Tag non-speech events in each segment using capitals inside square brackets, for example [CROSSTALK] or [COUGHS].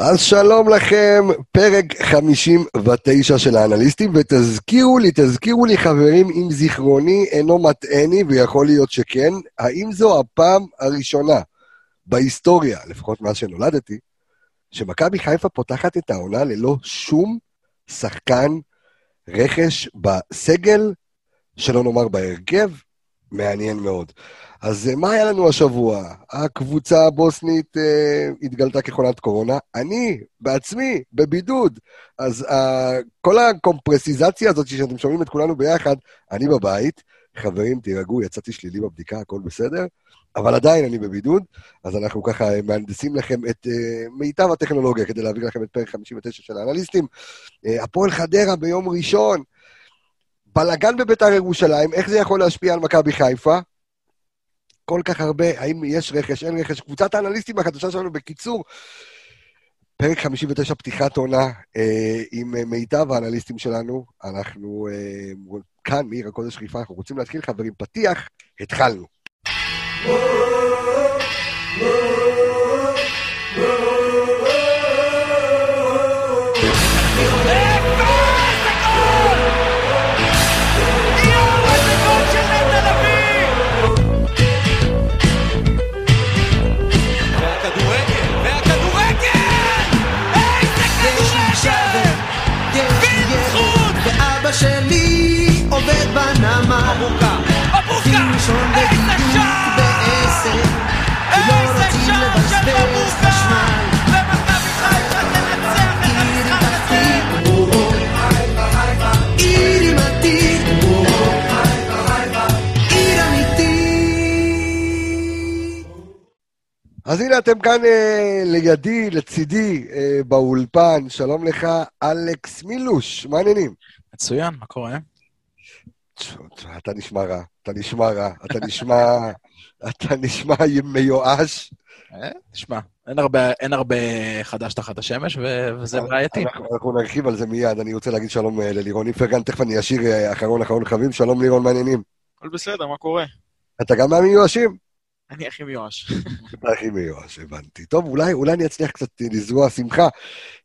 אז שלום לכם, פרק 59 של האנליסטים, ותזכירו לי, תזכירו לי חברים, אם זיכרוני אינו מטעני, ויכול להיות שכן, האם זו הפעם הראשונה בהיסטוריה, לפחות מאז שנולדתי, שמכבי חיפה פותחת את העונה ללא שום שחקן רכש בסגל, שלא נאמר בהרכב, מעניין מאוד. אז אה, מה היה לנו השבוע? הקבוצה הבוסנית אה, התגלתה כחולת קורונה, אני בעצמי בבידוד. אז אה, כל הקומפרסיזציה הזאת שאתם שומעים את כולנו ביחד, אני בבית, חברים, תירגעו, יצאתי שלילי בבדיקה, הכל בסדר, אבל עדיין אני בבידוד, אז אנחנו ככה אה, מהנדסים לכם את אה, מיטב הטכנולוגיה כדי להעביר לכם את פרק 59 של האנליסטים. אה, הפועל חדרה ביום ראשון, בלאגן בביתר ירושלים, איך זה יכול להשפיע על מכבי חיפה? כל כך הרבה, האם יש רכש, אין רכש. קבוצת האנליסטים החדשה שלנו, בקיצור, פרק 59, פתיחת עונה אה, עם אה, מיטב האנליסטים שלנו. אנחנו אה, כאן, מעיר הקודש חיפה, אנחנו רוצים להתחיל, חברים, פתיח, התחלנו. אז הנה אתם כאן אה, לידי, לצידי, אה, באולפן. שלום לך, אלכס מילוש, מה העניינים? מצוין, מה קורה? אתה נשמע רע, אתה נשמע רע, אתה נשמע... [LAUGHS] אתה נשמע מיואש. אה, תשמע, אין הרבה, אין הרבה חדש תחת השמש, ו- וזה בעייתי. אנחנו, אנחנו נרחיב על זה מיד, אני רוצה להגיד שלום אה, ללירון איפרגן, תכף אני אשאיר אה, אחרון אחרון חביב, שלום לירון, מה העניינים? הכל בסדר, מה קורה? אתה גם מהמיואשים? אני הכי מיואש. אתה הכי מיואש, הבנתי. טוב, אולי, אולי אני אצליח קצת לזרוע שמחה.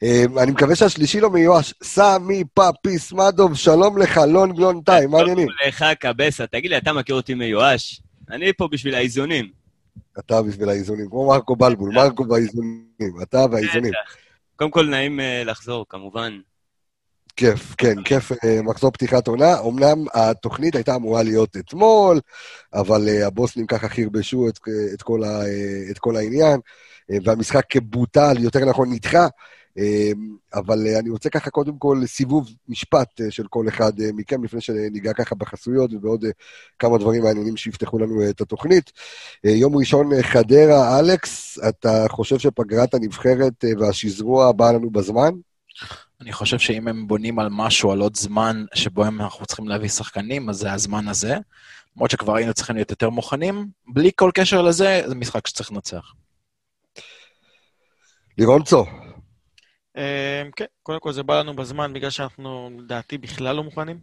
אה, אני מקווה שהשלישי לא מיואש. סמי פאפיס מדוב, שלום לך, long long time, מה העניינים? שלום לך, קבסה. תגיד לי, אתה מכיר אותי מיואש? אני פה בשביל האיזונים. אתה בשביל האיזונים, כמו מרקו בלבול, מרקו באיזונים, אתה והאיזונים. קודם כל, נעים אה, לחזור, כמובן. כיף, כן, כיף אה, מחזור פתיחת עונה. אמנם התוכנית הייתה אמורה להיות אתמול, אבל אה, הבוסנים ככה חרבשו את, את, כל, ה, אה, את כל העניין, אה, והמשחק בוטל, יותר נכון נדחה. אה, אבל אה, אני רוצה ככה קודם כל סיבוב משפט אה, של כל אחד אה, מכם, לפני שניגע ככה בחסויות ובעוד אה, כמה דברים מעניינים שיפתחו לנו אה, את התוכנית. אה, יום ראשון, אה, חדרה, אלכס, אתה חושב שפגרת הנבחרת אה, והשזרוע באה לנו בזמן? אני חושב שאם הם בונים על משהו, על עוד זמן שבו הם- אנחנו צריכים להביא שחקנים, אז זה הזמן הזה. למרות שכבר היינו צריכים להיות יותר מוכנים. בלי כל קשר לזה, זה משחק שצריך לנצח. לירון צו, אמ, כן, קודם כל זה בא לנו בזמן, בגלל שאנחנו, לדעתי, בכלל לא מוכנים.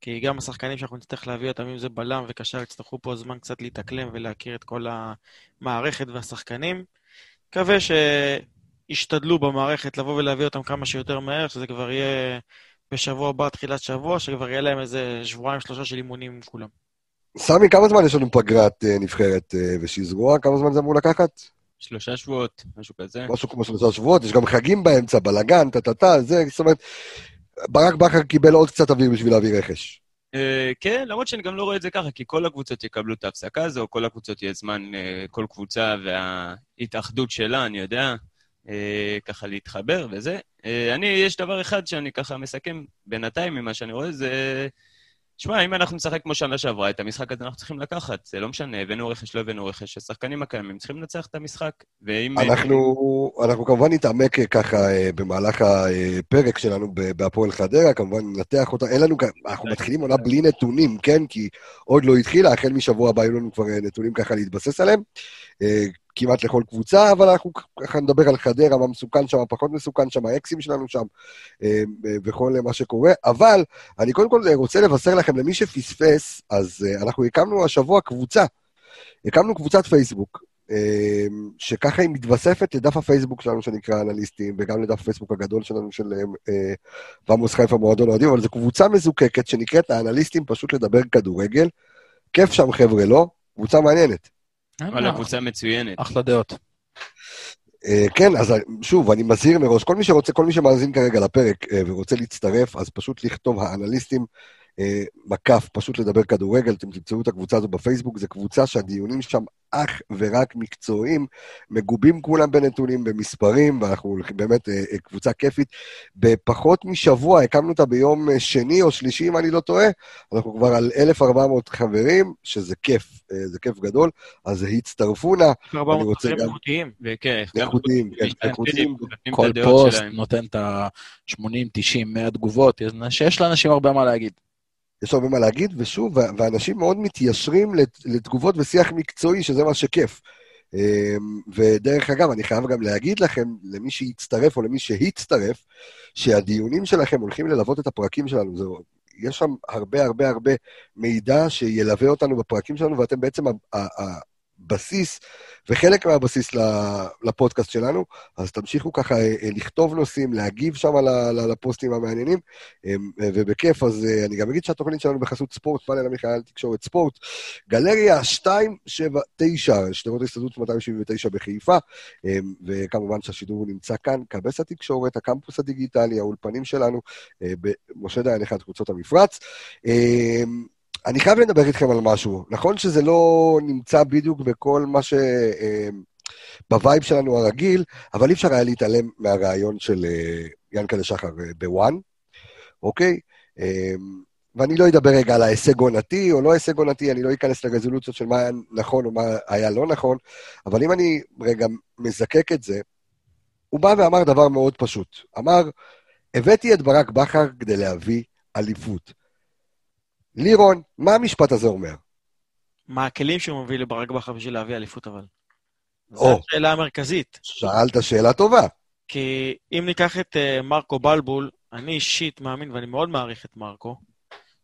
כי גם השחקנים שאנחנו נצטרך להביא אותם, אם זה בלם וקשר, יצטרכו פה זמן קצת להתאקלם ולהכיר את כל המערכת והשחקנים. מקווה שישתדלו במערכת לבוא ולהביא אותם כמה שיותר מהר, שזה כבר יהיה בשבוע הבא, תחילת שבוע, שכבר יהיה להם איזה שבועיים, שלושה של אימונים עם כולם. סמי, כמה זמן יש לנו פגרת אה, נבחרת אה, ושזרוע? כמה זמן זה אמור לקחת? שלושה שבועות, משהו כזה. משהו כמו שלושה שבועות, יש גם חגים באמצע, בלאגן, טה-טה-טה, זה, זאת אומרת, ברק בכר קיבל עוד קצת אוויר בשביל להביא רכש. אה, כן, למרות שאני גם לא רואה את זה ככה, כי כל הקבוצות יקבלו את ההפסקה הזו, כל הקבוצות יהיה זמן, כל קבוצה וההתאחדות שלה, אני יודע, אה, ככה להתחבר וזה. אה, אני, יש דבר אחד שאני ככה מסכם בינתיים ממה שאני רואה, זה... שמע, אם אנחנו נשחק כמו שנה שעברה, את המשחק הזה אנחנו צריכים לקחת, זה לא משנה, הבאנו רכש, לא הבאנו רכש, השחקנים הקיימים צריכים לנצח את המשחק, ואם... אנחנו, אנחנו כמובן נתעמק אה, ככה אה, במהלך הפרק שלנו בהפועל חדרה, כמובן ננתח אותה. אין לנו, אנחנו מתחילים עונה בלי נתונים, כן? כי עוד לא התחילה, החל משבוע הבא היו לנו כבר אה, נתונים ככה להתבסס עליהם. אה, כמעט לכל קבוצה, אבל אנחנו ככה נדבר על חדרה, מה מסוכן שם, מה פחות מסוכן שם, האקסים שלנו שם, אה, אה, וכל מה שקורה. אבל אני קודם כל רוצה לבשר לכם, למי שפספס, אז אה, אנחנו הקמנו השבוע קבוצה. הקמנו קבוצת פייסבוק, אה, שככה היא מתווספת לדף הפייסבוק שלנו שנקרא אנליסטים, וגם לדף הפייסבוק הגדול שלנו של אה, ועמוס חיפה מועדון אוהדים, אבל זו קבוצה מזוקקת שנקראת האנליסטים פשוט לדבר כדורגל. כיף שם חבר'ה, לא? קבוצה מעניינת. וואלה, קבוצה מצוינת. אחלה דעות. אה, כן, אז שוב, אני מזהיר מראש, כל מי שרוצה, כל מי שמאזין כרגע לפרק אה, ורוצה להצטרף, אז פשוט לכתוב האנליסטים, אה, מקף, פשוט לדבר כדורגל, אתם תמצאו את הקבוצה הזו בפייסבוק, זו קבוצה שהדיונים שם אך ורק מקצועיים, מגובים כולם בנתונים, במספרים, ואנחנו הולכים באמת אה, אה, קבוצה כיפית. בפחות משבוע, הקמנו אותה ביום אה, שני או שלישי, אם אני לא טועה, אנחנו כבר על 1,400 חברים, שזה כיף, אה, זה כיף גדול, אז הצטרפו נא, 400 רוצה חברים גם- איכותיים. וכן, גם איכותיים, כן, איכותיים. כל פוסט שלהם. נותן את ה-80, 90, 100 תגובות, שיש לאנשים הרבה מה להגיד. יש הרבה מה להגיד, ושוב, ואנשים מאוד מתיישרים לת- לתגובות ושיח מקצועי, שזה מה שכיף. אמ, ודרך אגב, אני חייב גם להגיד לכם, למי שיצטרף או למי שהצטרף, שהדיונים שלכם הולכים ללוות את הפרקים שלנו. זה, יש שם הרבה הרבה הרבה מידע שילווה אותנו בפרקים שלנו, ואתם בעצם הבסיס וחלק מהבסיס לפודקאסט שלנו, אז תמשיכו ככה אה, אה, לכתוב נושאים, להגיב שם לפוסטים המעניינים, אמ, ובכיף, אז אה, אני גם אגיד שהתוכנית שלנו בחסות ספורט, פאנל המיכאל תקשורת ספורט, גלריה 279, שדרות ההסתדרות 279 בחיפה, וכמובן שהשידור נמצא כאן, כבש התקשורת, הקמפוס הדיגיטלי, האולפנים שלנו, אה, במשה דיין אחד קבוצות המפרץ. אני חייב לדבר איתכם על משהו. נכון שזה לא נמצא בדיוק בכל מה ש... אמ, בווייב שלנו הרגיל, אבל אי אפשר היה להתעלם מהרעיון של אה, ינקלה שחר אה, בוואן, אוקיי? ואני לא אדבר רגע על ההישג עונתי או לא הישג עונתי, אני לא אכנס לרזולוציות של מה היה נכון או מה היה לא נכון, אבל אם אני רגע מזקק את זה, הוא בא ואמר דבר מאוד פשוט. אמר, הבאתי את ברק בכר כדי להביא אליפות. לירון, מה המשפט הזה אומר? מה הכלים שהוא מביא לברק בכר בשביל להביא אליפות אבל? זו. השאלה המרכזית. שאלת שאלה טובה. כי אם ניקח את uh, מרקו בלבול, אני אישית מאמין, ואני מאוד מעריך את מרקו,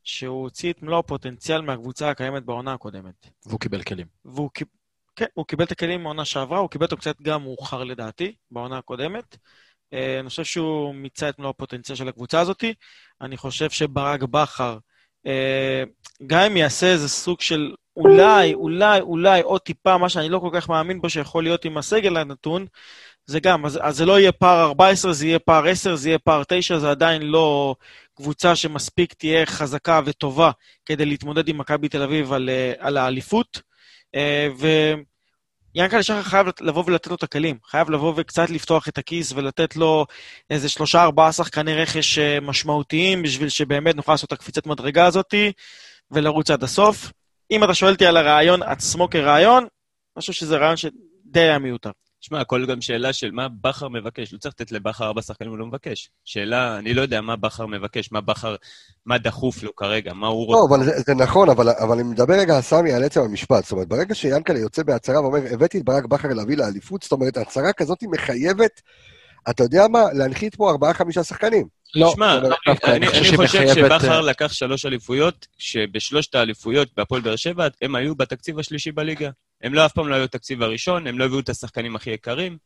שהוא הוציא את מלוא הפוטנציאל מהקבוצה הקיימת בעונה הקודמת. והוא קיבל כלים. והוא קיב... כן, הוא קיבל את הכלים מהעונה שעברה, הוא קיבל אותו קצת גם מאוחר לדעתי, בעונה הקודמת. Uh, אני חושב שהוא מיצה את מלוא הפוטנציאל של הקבוצה הזאת. אני חושב שברק בכר, גם אם יעשה איזה סוג של אולי, אולי, אולי עוד טיפה, מה שאני לא כל כך מאמין בו שיכול להיות עם הסגל הנתון, זה גם, אז, אז זה לא יהיה פער 14, זה יהיה פער 10, זה יהיה פער 9, זה עדיין לא קבוצה שמספיק תהיה חזקה וטובה כדי להתמודד עם מכבי תל אביב על, אה, על האליפות. אה, ויאנקל'ה שחר חייב לבוא ולתת לו את הכלים, חייב לבוא וקצת לפתוח את הכיס ולתת לו איזה שלושה, ארבעה שחקני רכש אה, משמעותיים בשביל שבאמת נוכל לעשות את הקפיצת מדרגה הזאתי ולרוץ עד הסוף. אם אתה שואל אותי על הרעיון עצמו כרעיון, אני חושב שזה רעיון שדי היה מיותר. שמע, הכל גם שאלה של מה בכר מבקש. לא צריך לתת לבכר ארבע שחקנים, הוא לא מבקש. שאלה, אני לא יודע מה בכר מבקש, מה בכר, מה דחוף לו כרגע, מה הוא לא, רוצה. אבל זה, זה נכון, אבל, אבל אני מדבר רגע, סמי, על עצם המשפט. זאת אומרת, ברגע שיאנקל'ה יוצא בהצהרה ואומר, הבאתי את ברק בכר להביא לאליפות, זאת אומרת, הצהרה כזאת מחייבת, אתה יודע מה, להנחית פה ארבעה-חמישה שחקנים. לא, שמע, לא, דווקא, אני, אני אני חושב שבכר אה, לקח שלוש אליפויות, שבשלושת האליפויות בהפועל באר שבע, הם היו בתקציב השלישי בליגה. הם לא אף פעם לא היו התקציב הראשון, הם לא הביאו את השחקנים הכי יקרים.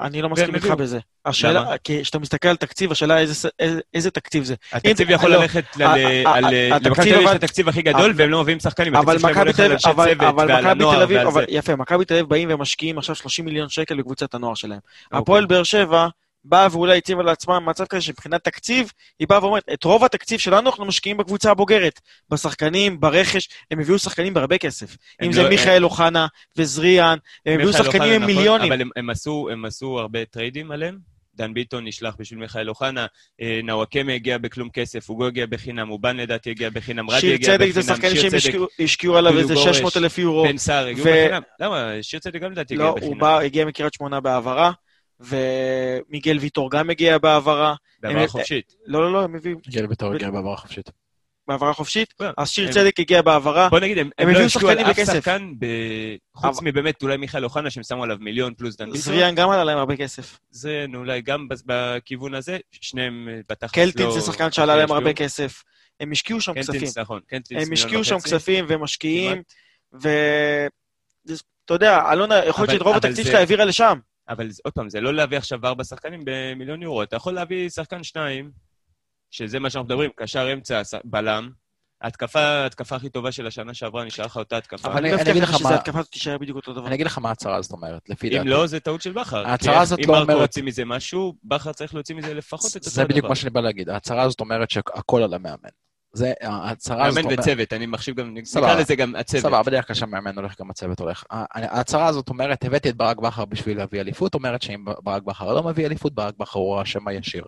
אני לא מסכים איתך. בזה. השאלה, למה? כי כשאתה מסתכל על תקציב, השאלה איזה, איזה, איזה תקציב זה. התקציב יכול לא, ללכת למכבי תל אביב יש את התקציב הכי גדול, והם לא מביאים שחקנים. אבל מכבי תל אביב, אבל, מכבי תל אביב. יפה, מכבי תל אביב באים ומשקיעים עכשיו 30 מיליון שקל בקבוצת הנוער שלהם. אוקיי. הפועל באר שבע באה ואולי הציבה לעצמה מצב כזה שמבחינת תקציב, היא באה ואומרת, את רוב התקציב שלנו אנחנו משקיעים בקבוצה הבוגרת. בשחקנים, ברכש, הם הביאו שחקנים בהרבה כסף. אם זה לא- מיכאל אוחנה וזריאן, הם הביאו שחקנים עם נכון, מיליונים. אבל הם- הם עשו- הם עשו הרבה טריידים עליהם. דן ביטון נשלח בשביל מיכאל אוחנה, אה, נוואקמה הגיע בכלום כסף, אוגו הגיע בחינם, אובן לדעתי הגיע בחינם, רדי שיר הגיע צדק בחינם, זה שחקן שיר שהם צדק, השקיעו- עליו איזה גורש, 600 אלף יורו. בן סער הגיעו בחינם. למה? שיר צדק גם לדעתי הגיע לא, בחינם. הוא בא, הגיע מקריית שמונה בהעברה, ומיגל ויטור גם הגיע בהעברה. בהעברה חופשית. לא, לא, לא, הם הביאו הגיע לבית"ר, הגיע בעברה חופשית. בהעברה חופשית. לא, אז שיר צדק הגיע בהעברה. בוא נגיד, הם, הם הם לא הביאו השקיעו על שחקנים אף בכסף. שחקן. חוץ מבאמת אולי מיכאל אוחנה, שהם שמו עליו מיליון פלוס דן ביטון. זריאן גם עלה להם הרבה כסף. זה אולי גם בכיוון הזה, שניהם אה, בתכלס לא... קלטינס זה שחקן שעלה להם. הרבה כסף. הם השקיעו שם כספים. קלטינס, נכון, קלטינס הם השקיעו שם. כספים ומשקיעים, כמעט. ו... זה- אתה יודע, אלונה, יכול להיות שאת רוב התקציב שלה העבירה לשם. אבל עוד פעם, זה לא להביא עכשיו ארבע שחקנים במיליון יורו, אתה יכול להביא שחקן שניים, שזה מה שאנחנו מדברים, קשר אמצע, בלם. ההתקפה, ההתקפה הכי טובה של השנה שעברה, נשארה לך אותה התקפה. אבל אני אגיד לך מה- התקפה הזאת תישאר בדיוק אותו דבר. אני אגיד לך מה ההצהרה הזאת אומרת, לפי דעתי. אם לא, זה טעות של בכר. ההצהרה כי הזאת אם לא מרקו אומרת- הוציא מזה משהו, בכר צריך להוציא מזה לפחות את אותו דבר. זה בדיוק מה שאני בא להגיד. ההצהרה הזאת אומרת שהכל על המאמן. זה, ההצהרה הזאת מאמן. וצוות, אני מחשיב גם. נקרא לזה גם הצוות. סבבה, בדרך כלל שהמאמן הולך, גם הצוות הולך. ההצהרה הזאת אומרת, הבאתי את ברק בכר בשביל להביא אליפות, אומרת שאם ברק בכר לא מביא אליפות, ברק בכר הוא האשם הישיר.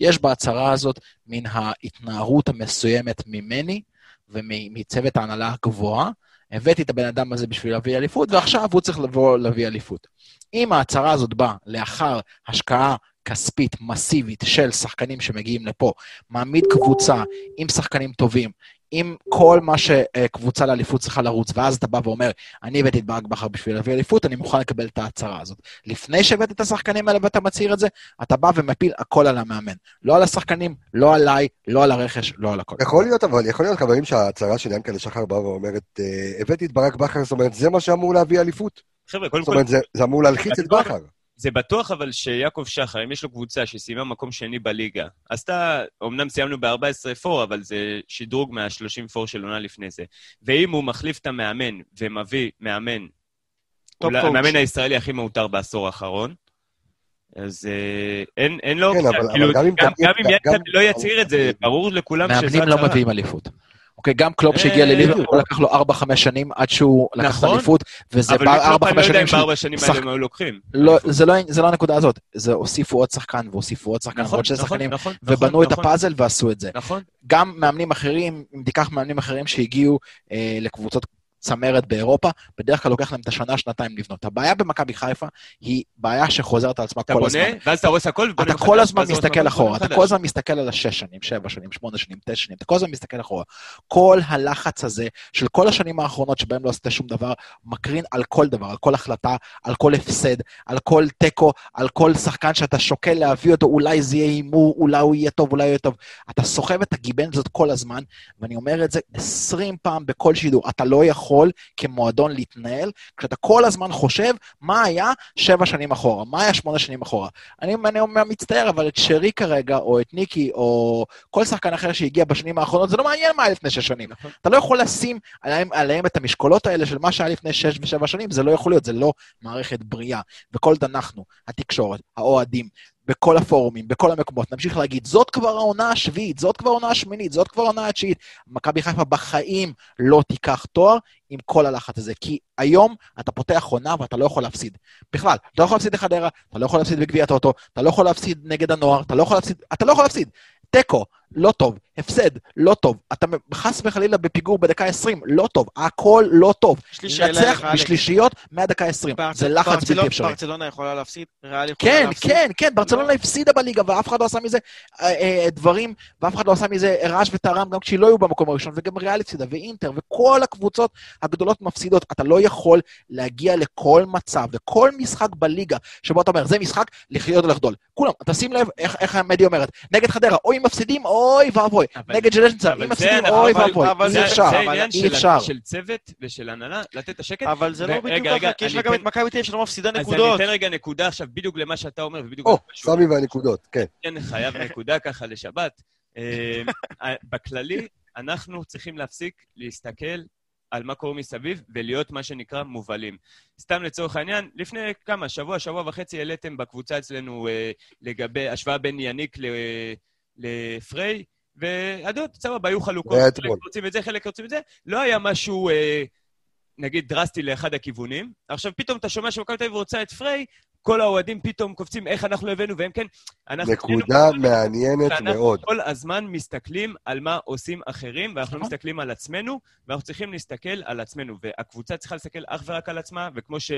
יש בהצהרה הזאת מן ההתנערות המסוימת ממני ומצוות ההנהלה הגבוהה. הבאתי את הבן אדם הזה בשביל להביא אליפות, ועכשיו הוא צריך לבוא להביא אליפות. אם ההצהרה הזאת באה לאחר השקעה כספית מסיבית של שחקנים שמגיעים לפה, מעמיד קבוצה עם שחקנים טובים, עם כל מה שקבוצה לאליפות צריכה לרוץ, ואז אתה בא ואומר, אני הבאתי את ברק בכר בשביל להביא אליפות, אני מוכן לקבל את ההצהרה הזאת. לפני שהבאת את השחקנים האלה ואתה מצהיר את זה, אתה בא ומפיל הכל על המאמן. לא על השחקנים, לא עליי, לא על הרכש, לא על הכל. יכול להיות, אבל יכול להיות, חברים, שההצהרה של ינקלה שחר באה ואומרת, הבאתי את ברק בכר, זאת אומרת, זה מה שאמור להביא אליפות. חבר'ה, קודם זאת כל, אומרת, זה- אמור להלחיץ את. בכר. זה בטוח אבל שיעקב שחר, אם יש לו קבוצה שסיימה מקום שני בליגה, אז אתה, אמנם סיימנו ב-14 פור, אבל זה שדרוג מה-30 פור של עונה לפני זה. ואם הוא מחליף את המאמן ומביא מאמן, אולי. המאמן הישראלי הכי מעוטר בעשור האחרון, אז אה, אין, אין לו כן. אבל- כאילו, אבל גם גם, גם אם גם- לא יצהיר את זה, ברור לכולם שזו מאמנים לא. מביאים אליפות. אוקיי, גם קלופ אה, שהגיע לליברפול בדיוק. לקח לו 4-5 שנים עד שהוא לקח נכון. האליפות, וזה אבל בא מקלופ, אני 4-5 לא יודע שנים אם של... בארבע שנים האלה הם היו לוקחים. לא, זה לא- זה לא הנקודה הזאת, זה הוסיפו עוד שחקן והוסיפו עוד שחקן נכון, ועוד שני נכון, שחקנים, ובנו את הפאזל ועשו את זה. נכון. גם מאמנים אחרים, אם תיקח מאמנים אחרים שהגיעו אה, לקבוצות צמרת באירופה, בדרך כלל לוקח להם את השנה, שנתיים לבנות. הבעיה במכבי חיפה היא בעיה שחוזרת על עצמה אתה כל בונה, הזמן. ואז אתה הורס הכל, ובונה אתה כל מחדש, הזמן מסתכל אחורה, אתה מחדש. כל הזמן מסתכל על השש שנים, שבע שנים, שמונה שנים, תשע שנים, אתה כל הזמן מסתכל אחורה. כל הלחץ הזה של כל השנים האחרונות שבהם לא עשית שום דבר, מקרין על כל דבר, על כל החלטה, על כל הפסד, על כל תיקו, על כל שחקן שאתה שוקל להביא אותו, אולי זה יהיה הימור, אולי הוא יהיה טוב, אולי הוא יהיה טוב. אתה סוחב את הגיבנת הזאת כל הזמן, ואני אומר את זה עשרים פעם בכל שידור. אתה לא יכול כמועדון להתנהל כשאתה כל הזמן חושב מה היה שבע שנים אחורה, מה היה שמונה שנים אחורה. אני, אני אומר מצטער, אבל את שרי כרגע, או את ניקי, או כל שחקן אחר שהגיע בשנים האחרונות, זה לא מעניין מה היה לפני שש שנים. נכון. אתה לא יכול לשים עליהם, עליהם את המשקולות האלה של מה שהיה לפני שש ושבע שנים, זה לא יכול להיות, זה לא מערכת בריאה. וכל עוד אנחנו, התקשורת, האוהדים, בכל הפורומים, בכל המקומות, נמשיך להגיד, זאת כבר העונה השביעית, זאת כבר העונה השמינית, זאת כבר העונה התשיעית. מכבי חיפה בחיים לא תיקח תואר עם כל הלחץ הזה, כי היום אתה פותח עונה ואתה לא יכול להפסיד. בכלל, אתה לא יכול להפסיד לחדרה, אתה לא יכול להפסיד בגביע הטוטו, אתה לא יכול להפסיד נגד הנוער, אתה לא יכול להפסיד, אתה לא יכול להפסיד. תיקו, לא טוב, הפסד, לא טוב, אתה חס וחלילה בפיגור בדקה 20, לא טוב, הכל לא טוב. יש לי שאלה אליך, אלכס. בשלישיות מהדקה 20, זה לחץ בלתי אפשרי. ברצלונה יכולה להפסיד, ריאל יכולה כן, להפסיד. כן, כן, ברצלונה הפסידה בליגה, ואף אחד לא עשה מזה אה, אה, דברים, ואף אחד לא עשה מזה רעש וטרם, גם כשהיא לא היו במקום הראשון, וגם ריאל הפסידה, ואינטר, וכל הקבוצות הגדולות מפסידות. אתה לא יכול להגיע לכל מצב, וכל משחק בליגה, שבו אתה אומר, זה משחק לחיות או לחדול. כולם, תשים לב איך, איך המדיה אומרת, נגד חדרה, אוי אם מפסידים, אוי ואבוי, נגד אבל אם זה מפסידים, אנחנו- אוי ואבוי, אבל אי זה- אפשר, זה אבל עניין אי של- אפשר. של צוות ושל הנהלה, לתת את השקט. אבל זה לא בדיוק ככה, כי יש לך גם את מכבי תל אביב שלא מפסידה אז אני נקודות. אתן רגע נקודה עכשיו, בדיוק למה שאתה אומר, ובדיוק או, סמי והנקודות, כן. כן חייב נקודה ככה לשבת. אה, בכללי, אנחנו צריכים להפסיק להסתכל על מה קורה מסביב ולהיות מה שנקרא מובלים. סתם לצורך העניין, לפני כמה, שבוע, שבוע וחצי העליתם בקבוצה אצלנו אה, לגבי השוואה בין יניק ל- לפריי, והדעות, סבבה, היו חלוקות, חלק. רוצים את זה, חלק רוצים את זה. לא היה משהו, אה, נגיד, דרסטי לאחד הכיוונים. עכשיו, פתאום אתה שומע שמכבי תל אביב רוצה את פריי, כל האוהדים פתאום קופצים איך אנחנו הבאנו, והם כן, אנחנו... נקודה מעניינת ואנחנו מאוד. כל הזמן מסתכלים על מה עושים אחרים, ואנחנו לא נכון. מסתכלים על עצמנו, ואנחנו צריכים להסתכל על עצמנו. והקבוצה צריכה להסתכל אך ורק על עצמה, וכמו ש...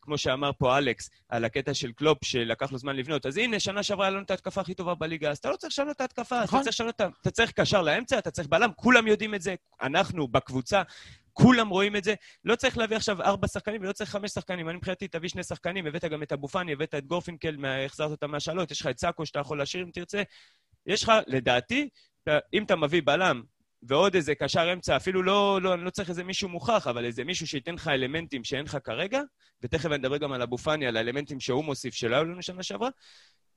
כמו שאמר פה אלכס, על הקטע של קלופ, שלקח לו זמן לבנות, אז הנה, שנה שעברה היה לנו את ההתקפה הכי טובה בליגה, אז אתה לא צריך לשנות את ההתקפה, אז אתה נכון. צריך לשנות את ה... אתה צריך קשר לאמצע, אתה צריך בלם, כולם יודעים את זה, אנחנו בקבוצה, כולם רואים את זה. לא צריך להביא עכשיו ארבע שחקנים ולא צריך חמש שחקנים. אני מבחינתי, תביא שני שחקנים, הבאת גם את אבו פאני, הבאת את גורפינקל, החזרת אותם מהשאלות, יש לך את סאקו שאתה יכול להשאיר אם תרצה. יש לך, לדעתי, אתה- אם אתה מביא בלם ועוד איזה קשר אמצע, אפילו לא, לא, אני לא צריך איזה מישהו מוכח, אבל איזה מישהו שייתן לך אלמנטים שאין לך כרגע, ותכף אני אדבר גם על אבו פאני, על האלמנטים שהוא מוסיף שלא היו לנו שנה שעברה,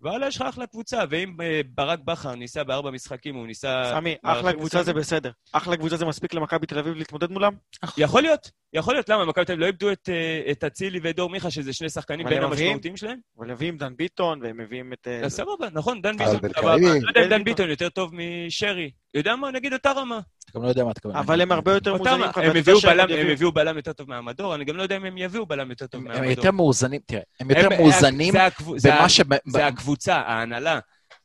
וואלה, יש לך אחלה קבוצה, ואם אה, ברק בכר ניסה בארבע משחקים, הוא ניסה... סמי, אחלה קבוצה זה. בסדר. אחלה קבוצה זה מספיק למכבי תל אביב להתמודד מולם? יכול להיות, יכול להיות, למה? מכבי תל אביב לא איבדו את, אה, אצילי ואת דור מיכה, שזה שני שחקנים אבל בין הם המשמעותיים שלהם? אבל מביאים דן ביטון, והם מביאים את... אה, סבבה, נכון, דן ביטון, בן. חיים. לא יודע אם דן ביטון יותר טוב משרי. יודע מה? נגיד אותה רמה. אתה גם לא יודע מה אתה מתכוון. אבל הם הרבה יותר. ממך, הם הביאו בלם- הם יותר טוב מהמדור, אני גם לא יודע אם הם יביאו בלם יותר טוב הם מהמדור. יותר מאוזנים, תראה, הם יותר הם- מאוזנים במה ש... זה הקבוצה, ההנהלה.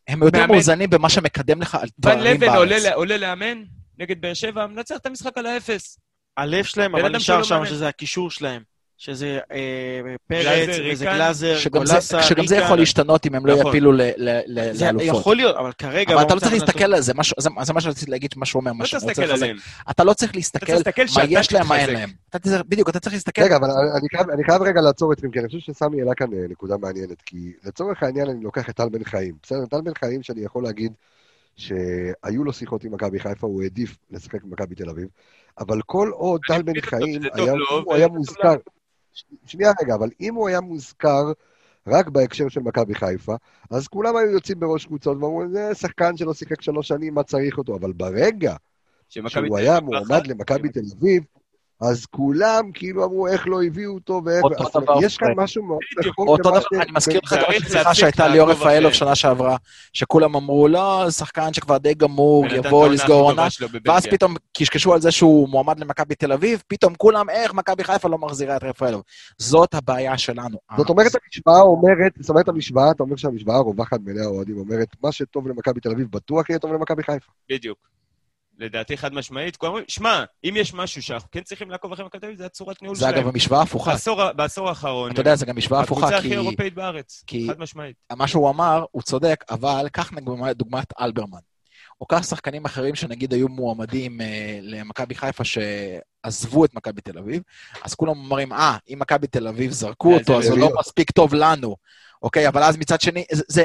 הם יותר מאוזנים במה שמקדם לך על ון תארים לבן עולה בארץ. לאמן נגד באר שבע, מנצח את המשחק על האפס. הלב שלהם, בן אבל נשאר שם. שזה הקישור שלהם. שזה אה, פרץ, וזה ריקן. גלאזר, זה- גולסה, שגם זה ריקן. יכול להשתנות אם הם לא נכון. יפילו ל- ל- ל- זה לאלופות. יכול להיות, אבל כרגע... אבל אתה לא צריך להסתכל על זה, זה זה מה שרציתי להגיד, מה שהוא אומר, לא מה צריך שהוא רוצה לחזק. עליהם. אתה לא צריך להסתכל מה יש להם, מה אין. להם. בדיוק, אתה צריך להסתכל... רגע, אבל אני חייב, אני חייב רגע לעצור אתכם, כי אני חושב שסמי העלה כאן אה, נקודה מעניינת, כי לצורך העניין אני לוקח את טל בן חיים. בסדר, טל בן חיים שאני יכול להגיד שהיו לו שיחות עם מכבי חיפה, הוא העדיף לשחק במכבי תל אביב, אבל כל עוד טל בן חיים, היה, מוזכר, שנייה רגע, אבל אם הוא היה מוזכר רק בהקשר של מכבי חיפה, אז כולם היו יוצאים בראש קבוצות ואמרו, זה שחקן שלא שיחק שלוש שנים, מה צריך אותו? אבל ברגע שהוא היה מועמד למכבי תל אביב, אז כולם כאילו אמרו איך לא הביאו אותו ואיך... אותו דבר. יש כאן משהו מאוד. נכון אותו דבר, ש- אני מזכיר לך גם להפסיק שהייתה ליאור רפאלוב שנה שעברה, שכולם אמרו, לא, שחקן שכבר די גמור, יבוא לסגור עונה. ואז פתאום קשקשו על זה שהוא מועמד למכבי תל אביב, פתאום כולם, איך מכבי חיפה לא מחזירה את רפאלוב. זאת הבעיה שלנו. זאת אומרת, המשוואה אומרת, זאת אומרת, המשוואה, אתה אומר שהמשוואה הרווחת בעיני האוהדים, אומרת, מה שטוב למכבי תל אביב בטוח יהיה טוב למכבי חיפה. בדיוק. לדעתי חד משמעית, כולם אומרים, שמע, אם יש משהו שאנחנו כן צריכים לעקוב אחרי מכבי תל אביב, זה הצורת ניהול זה שלהם. אגב המשוואה ההפוכה. בעשור בעשור האחרון, אתה יודע, זה גם משוואה הפוכה, הקבוצה כי הכי אירופאית בארץ, כי- חד משמעית. מה שהוא אמר, הוא צודק, אבל קח דוגמת אלברמן. או קח שחקנים אחרים שנגיד היו מועמדים אה, למכבי חיפה שעזבו את מכבי תל אביב, אז כולם אומרים, אה, אם מכבי תל אביב זרקו אותו, זה אז הוא. לא מספיק טוב לנו. אוקיי, אבל אז מצד שני, זה, זה,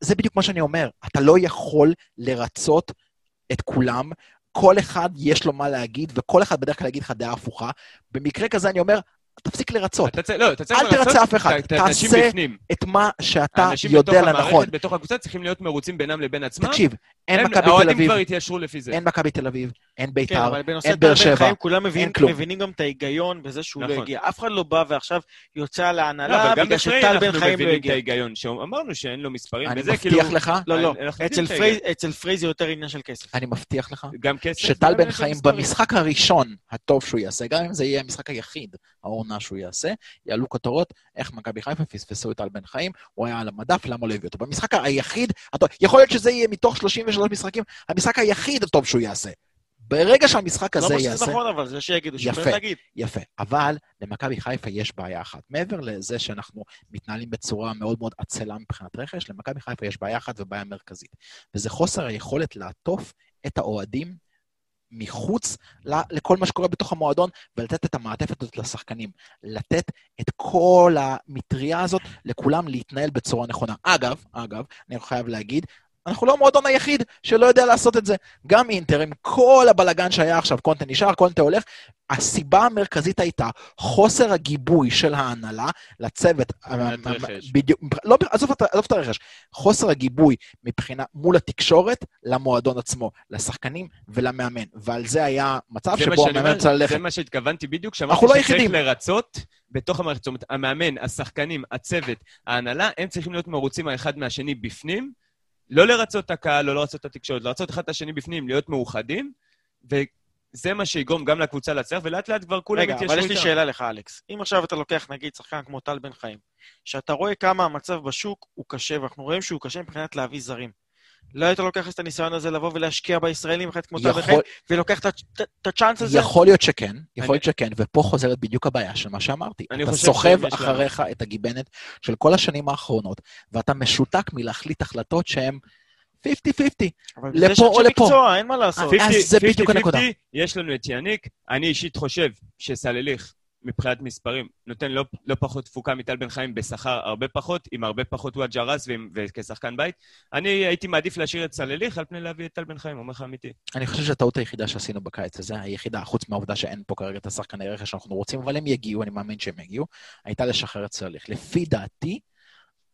זה בדיוק מה שאני אומר, אתה לא יכול לרצות את כולם, כל אחד יש לו מה להגיד, וכל אחד בדרך כלל יגיד לך דעה הפוכה. במקרה כזה אני אומר, תפסיק לרצות. אתה צריך, לא, אתה צריך אל תרצה לרצות אף אחד, האנשים תעשה בפנים. את מה שאתה האנשים יודע בתוך לנכון. המערכת, בתוך הקבוצה, צריכים להיות מרוצים בינם לבין עצמם. תקשיב, אין מכבי תל האוהדים אביב, כבר התיישרו לפי זה. אין מכבי תל אביב, אין כן, ביתר, בנושא אין באר שבע, כולם מבינים, אין כלום. מבינים גם את ההיגיון בזה שהוא לא נכון. הגיע. אף אחד לא בא ועכשיו יוצא על לא, ההנהלה אבל גם בגלל שטל בן אנחנו חיים לא מבינים את הגיע. ההיגיון, שאמרנו שאין לו מספרים, אני וזה כאילו... מבטיח לך, לא, לא. אנחנו אצל פריי- זה יותר עניין של כסף. אני מבטיח לך, גם כסף. שטל בן חיים. במשחק הראשון הטוב שהוא יעשה, גם אם זה יהיה המשחק היחיד, העונה שהוא יעשה, יעלו כותרות איך מכבי חיפה פספסו את טל בן חיים, הוא היה על המדף, למה לא הביאו אותו? במשחק היחיד, הטוב- יכול להיות שזה יהיה מתוך 33 משחקים, המשחק היחיד הטוב שהוא יעשה. ברגע שהמשחק לא הזה שזה יעשה, נכון, אבל זה שיגידו, יפה. להגיד. יפה. אבל למכבי חיפה יש בעיה אחת. מעבר לזה שאנחנו מתנהלים בצורה מאוד מאוד עצלה מבחינת רכש, למכבי חיפה יש בעיה אחת ובעיה מרכזית. וזה חוסר היכולת לעטוף את האוהדים מחוץ לכל מה שקורה בתוך המועדון, ולתת את המעטפת הזאת לשחקנים. לתת את כל המטריה הזאת לכולם להתנהל בצורה נכונה. אגב, אגב, אני חייב להגיד, אנחנו לא המועדון היחיד שלא יודע לעשות את זה. גם אינטר, עם כל הבלגן שהיה עכשיו, קונטה נשאר, קונטה הולך, הסיבה המרכזית הייתה חוסר הגיבוי של ההנהלה לצוות. רכש. בדיוק, לא, עזוב, את- עזוב את הרכש, חוסר הגיבוי מבחינה, מול התקשורת, למועדון עצמו, לשחקנים ולמאמן. ועל זה היה מצב שבו המאמן צריך ללכת. זה מה שהתכוונתי בדיוק, שאמרתי לא שצריך. לרצות בתוך המערכת. זאת אומרת, המאמן, השחקנים, הצוות, ההנהלה, הם צריכים להיות מרוצים האחד מהשני בפנים, לא לרצות את הקהל, לא לרצות את התקשורת, לרצות אחד את השני בפנים, להיות מאוחדים, וזה מה שיגרום גם לקבוצה להצליח, ולאט לאט כבר כולם רגע, יתיישרו אבל יש לי איתם. שאלה לך, אלכס. אם עכשיו אתה לוקח, נגיד, שחקן כמו טל בן חיים, שאתה רואה כמה המצב בשוק הוא קשה, ואנחנו רואים שהוא קשה מבחינת להביא זרים. לא היית לוקח את הניסיון הזה לבוא ולהשקיע בישראלים אחד כמו יכול- חיים, ולוקח את הצ'אנס הזה? יכול להיות שכן, יכול אני- להיות שכן, ופה חוזרת בדיוק הבעיה של מה שאמרתי. אתה סוחב אחריך את הגיבנת של כל השנים האחרונות, ואתה משותק מלהחליט החלטות שהן 50-50. אבל לפה או לפה. מקצוע, אין מה לעשות. אז זה בדיוק 50-50, הנקודה. יש לנו את יניק, אני אישית חושב שסלליך מבחינת מספרים, נותן לא, לא פחות תפוקה מטל בן חיים בשכר הרבה פחות, עם הרבה פחות וואט ג'רס וכשחקן בית. אני הייתי מעדיף להשאיר את סלליך על פני להביא את טל בן חיים, אומר לך אמיתי. אני חושב שהטעות היחידה שעשינו בקיץ הזה, היחידה, חוץ מהעובדה שאין פה כרגע את השחקני רכש שאנחנו רוצים, אבל הם יגיעו, אני מאמין שהם יגיעו, הייתה לשחרר את סרליך. לפי דעתי,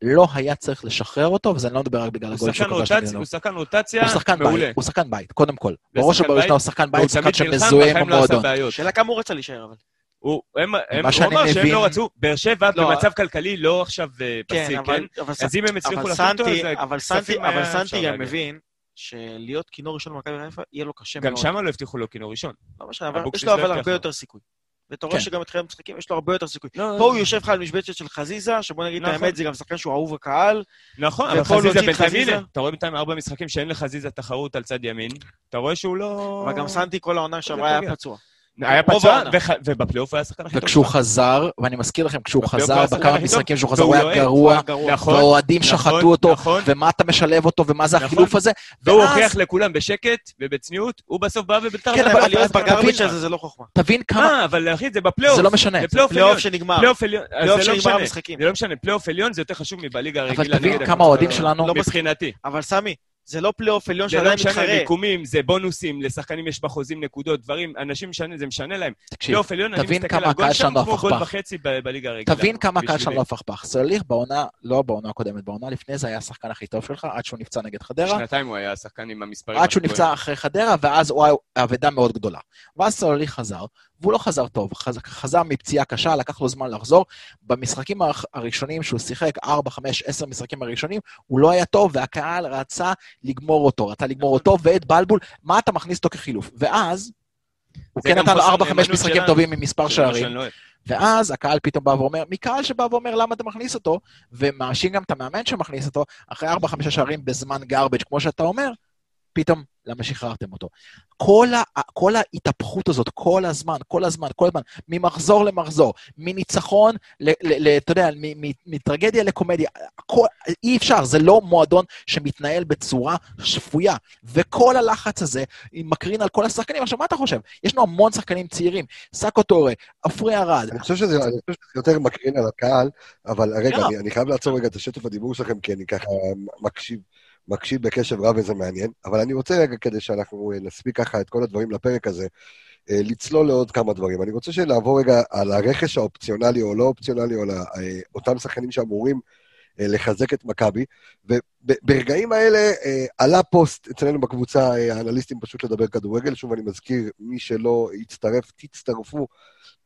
לא היה צריך לשחרר אותו, וזה אני לא מדבר רק בגלל הוא הגול שחקן שהוא כבש רוטציה, נגדנו. הוא שחקן רוטציה הוא שחקן מעולה. בית, הוא שחקן בית, קודם כל. בראש ובראשונה בית, הוא שחקן בית, והוא שחקן שמזוהה עם לא המועדון. שאלה כמה הוא רצה להישאר, אבל. הוא, הם, הם, הוא אמר שהם מבין- לא רצו, באר שבע לא, במצב כלכלי לא עכשיו אה, כן, פסיק, אבל... כן? אבל אז אם הם הצליחו לעשות אותו, אז אבל סנטי, אבל סנטי גם. מבין שלהיות כינור ראשון במכבי חיפה, יהיה לו קשה גם מאוד. שם לא הבטיחו לו כינור ראשון. לא משנה, אבל יש לו לא אבל הרבה. יותר סיכוי. ואתה רואה כן. שגם בתחילת המשחקים יש לו הרבה יותר סיכוי. לא, פה הוא יושב לך על משבצת של חזיזה, שבוא נגיד את נכון. האמת, זה גם שחקן שהוא אהוב הקהל. נכון, אבל חזיזה את בינתיים, חזיזה? אתה רואה בינתיים ארבע משחקים שאין לחזיזה תחרות על צד ימין, אתה רואה שהוא לא... אבל גם סנטי כל העונה שעברה היה. פצוע. היה פצוע, ובפלייאוף היה השחקן הכי טוב וכשהוא. חזר, ואני מזכיר לכם, כשהוא חזר, בכמה משחקים שהוא חזר, הוא היה גרוע. נכון, והאוהדים נכון, שחטו אותו, נכון. ומה אתה משלב אותו, ומה זה נכון. החילוף הזה. והוא ואז הוכיח לכולם בשקט ובצניעות, הוא בסוף בא ובתר כן, אבל- אבל להיות אבל- בגרביץ' תבין- הזה זה לא חוכמה. תבין כמה, מה, אבל אחי, זה בפלייאוף. זה לא משנה. זה פלייאוף. שנגמר. פלייאוף לא שנגמר משנה. המשחקים. זה לא משנה, פלייאוף עליון זה יותר חשוב מבליגה אבל הרגילה. תבין נגד כמה האוהדים הגדולות. שלנו, לא. מבחינתי. אבל סמי, זה לא פלייאוף עליון זה לא שעדיין משנה, מתחרה. מיקומים, זה בונוסים, לשחקנים יש בחוזים נקודות, דברים, אנשים משנה, זה משנה להם. תקשיב, פלייאוף עליון, אני תבין מסתכל כמה על גול הקהל שם שלנו כמו גול. וחצי בליגה הרגילה. תבין כמה הקהל שלנו בשבילי. לא הפכפך. סלליך בעונה, לא בעונה הקודמת, בעונה לפני זה היה השחקן הכי טוב שלך, עד שהוא נפצע נגד חדרה. שנתיים הוא היה השחקן עם המספרים. עד שהוא נפצע אחרי חדרה, ואז הוא היה אבדה מאוד גדולה. ואז סלליך חזר, והוא לא חזר טוב, חז- חזר מפציעה קשה, לקח לו זמן לחזור. במשחקים הר- הראשונים שהוא שיחק, 4, 5, 10 משחקים הראשונים, הוא לא היה טוב, והקהל רצה לגמור אותו, רצה לגמור אותו, ואת בלבול, מה אתה מכניס אותו כחילוף? ואז, הוא כן נתן לו חוסר 4, 5 נאמנות משחקים שלנו. טובים עם מספר שערים, לא. ואז הקהל פתאום בא ואומר, מקהל שבא ואומר למה אתה מכניס אותו, ומאשים גם את המאמן שמכניס אותו, אחרי 4-5 שערים בזמן garbage, כמו שאתה אומר, פתאום, למה שחררתם אותו? כל, ה, כל ההתהפכות הזאת, כל הזמן, כל הזמן, כל הזמן, ממחזור למחזור, מניצחון, אתה יודע, מטרגדיה לקומדיה, הכל, אי אפשר, זה לא מועדון שמתנהל בצורה שפויה. וכל הלחץ הזה מקרין על כל השחקנים. עכשיו, מה אתה חושב? יש לנו המון שחקנים צעירים, סאקו טורה, עפרי ארד, אני חושב שזה אני חושב שזה יותר מקרין על הקהל, אבל רגע, לא. אני, אני חייב לעצור רגע את השטף הדיבור שלכם, כי אני ככה מקשיב, מקשיב בקשב רב וזה מעניין, אבל אני רוצה רגע, כדי שאנחנו אה, נספיק ככה את כל הדברים לפרק הזה, אה, לצלול לעוד כמה דברים. אני רוצה שנעבור רגע על הרכש האופציונלי או לא אופציונלי, או ה- אה, שחקנים שאמורים לחזק את מכבי, וברגעים האלה אה, עלה פוסט אצלנו בקבוצה, אה, האנליסטים פשוט לדבר כדורגל, שוב אני מזכיר, מי שלא יצטרף, תצטרפו.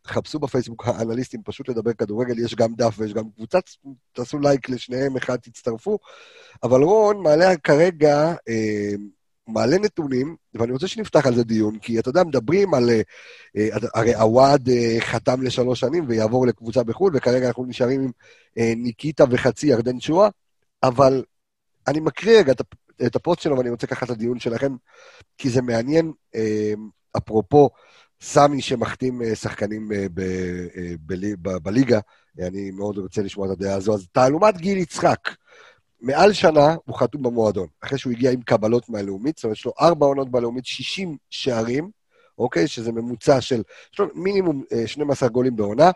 חפשו בפייסבוק האנליסטים פשוט לדבר כדורגל, יש גם דף ויש גם קבוצה, תעשו לייק לשניהם, אחד תצטרפו. אבל רון מעלה כרגע, אה, מעלה נתונים, ואני רוצה שנפתח על זה דיון, כי אתה יודע, מדברים על... אה, אה, הרי הוואד אה, חתם לשלוש שנים ויעבור לקבוצה בחו"ל, וכרגע אנחנו נשארים עם ניקיטה וחצי ירדן שואה, אבל אני מקריא רגע את הפ- את הפוסט שלו ואני רוצה לקחת את הדיון שלכם, כי זה מעניין, אפרופו סמי שמחתים שחקנים בליגה, אני מאוד רוצה לשמוע את הדעה הזו. אז תעלומת גיל יצחק, מעל שנה הוא חתום במועדון, אחרי שהוא הגיע עם קבלות מהלאומית, זאת אומרת, יש לו ארבע עונות בלאומית, 60 שערים, אוקיי? שזה ממוצע של, יש לו מינימום אה, 12 גולים בעונה,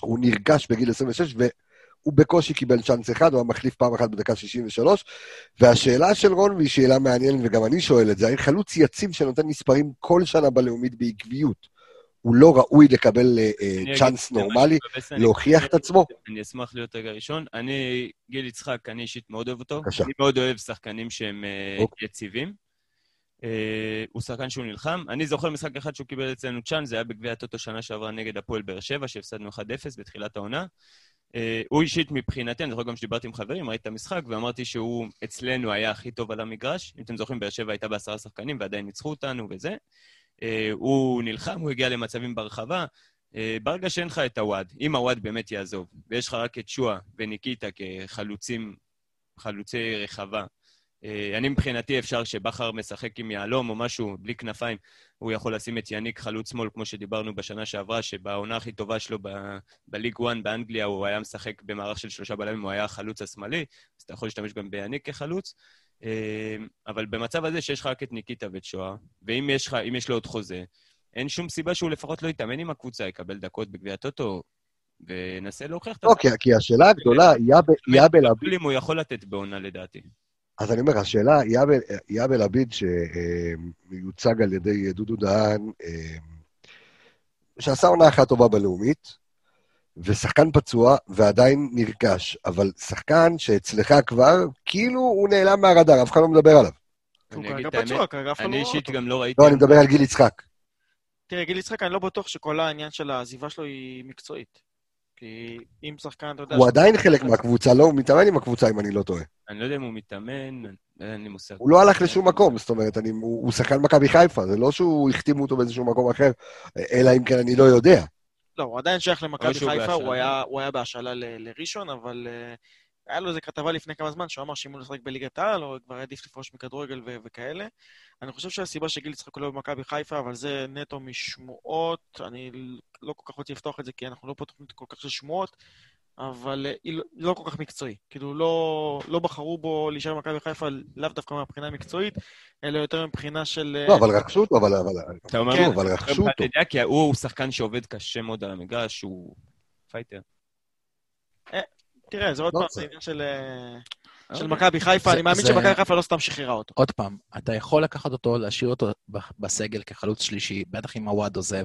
הוא נרגש בגיל 26, והוא בקושי קיבל צ'אנס אחד, הוא היה מחליף פעם אחת בדקה 63, והשאלה של רון, והיא שאלה מעניינת, וגם אני שואל את זה, האם חלוץ יציב שנותן מספרים כל שנה בלאומית בעקביות, הוא לא ראוי לקבל אה, אה, צ'אנס נורמלי, להוכיח את עצמו? אני אשמח להיות רגע ראשון. אני, גיל יצחק, אני אישית מאוד אוהב אותו. אני מאוד אוהב שחקנים שהם אה, אוקיי. יציבים. הוא שחקן שהוא נלחם. אני זוכר משחק אחד שהוא קיבל אצלנו צ'אנס, זה היה בגביע הטוטו שנה שעברה נגד הפועל באר שבע, שהפסדנו 1-0 בתחילת העונה. הוא אישית מבחינתי, אני זוכר גם שדיברתי עם חברים, ראיתי את המשחק, ואמרתי שהוא אצלנו היה הכי טוב על המגרש. אם אתם זוכרים, באר שבע הייתה בעשרה שחקנים ועדיין ניצחו אותנו וזה. אה, הוא נלחם, הוא הגיע למצבים ברחבה. אה, ברגע שאין לך את הוואד, אם הוואד באמת יעזוב, ויש לך רק את שואה וניקיטה כחלוצים, חלוצי רחבה, אה, אני מבחינתי אפשר שבכר משחק עם יהלום או משהו, בלי כנפיים, הוא יכול לשים את יניק חלוץ שמאל, כמו שדיברנו בשנה שעברה, שבעונה הכי טובה שלו בליג 1 באנגליה הוא היה משחק במערך של שלושה בלמים, הוא היה החלוץ השמאלי, אז אתה יכול להשתמש גם ביניק כחלוץ. אה, אבל במצב הזה שיש לך רק את ניקיטה ואת שואה, ואם יש, לך, יש לו עוד חוזה, אין שום סיבה שהוא לפחות לא יתאמן עם הקבוצה, יקבל דקות בגביע הטוטו, וינסה להוכיח את לא, כי- כי השאלה הגדולה, יאב- יאבל אביד, אם הוא יכול לתת בעונה לדעתי. אז אני אומר, השאלה, יאבל- אביד שמיוצג על ידי דודו דהן, אה, שעשה עונה אחת טובה בלאומית, ושחקן פצוע ועדיין נרכש, אבל שחקן שאצלך כבר, כאילו הוא נעלם מהרדאר, אף אחד לא מדבר עליו. הוא אני אגיד כרגע את האמת, פצוע, כרגע אף אחד לא אני רואה אישית. גם לא ראיתי... לא, אני מדבר על גיל יצחק. תראה, גיל יצחק, אני לא בטוח שכל העניין של העזיבה שלו היא מקצועית. כי אם שחקן, אתה יודע... הוא עדיין חלק מהקבוצה, לא? הוא מתאמן עם הקבוצה, אם אני לא טועה. אני לא יודע אם הוא מתאמן, אין לי מושג. הוא לא הלך לשום מקום, זאת אומרת, הוא שחקן מכבי חיפה, זה לא שהוא החתימו אותו באיזשהו מקום אחר, אלא אם כן אני לא יודע. לא, הוא עדיין שייך למכבי חיפה, הוא. היה- הוא היה בהשאלה ל- לראשון, אבל אה, היה לו איזה כתבה לפני כמה זמן, שהוא אמר שאם הוא ישחק בליגת העל, הוא כבר עדיף לפרוש מכדורגל ו- וכאלה. אני חושב שהסיבה שגיל יצחק לא במכבי חיפה, אבל זה נטו משמועות, אני לא כל כך רוצה לפתוח את זה, כי אנחנו לא פה תוכנית כל כך של שמועות, אבל אה, היא לא- לא כל כך מקצועי. כאילו, לא, לא בחרו בו להישאר במכבי חיפה, לאו דווקא מהבחינה המקצועית, אלא יותר מבחינה של... אה, לא, אבל רכשו אותו, אבל... אבל אתה אומר, כן, אבל רכשו אתה אותו. יודע, כי הוא שחקן שעובד קשה מאוד על המגרש, הוא פייטר. תראה, זה עוד לא פעם. זה עניין של... של אוקיי. מכבי חיפה, אני מאמין שמכבי חיפה לא סתם שחררה אותו. עוד פעם, אתה יכול לקחת אותו, להשאיר אותו בסגל כחלוץ שלישי, בטח אם הוואד עוזב,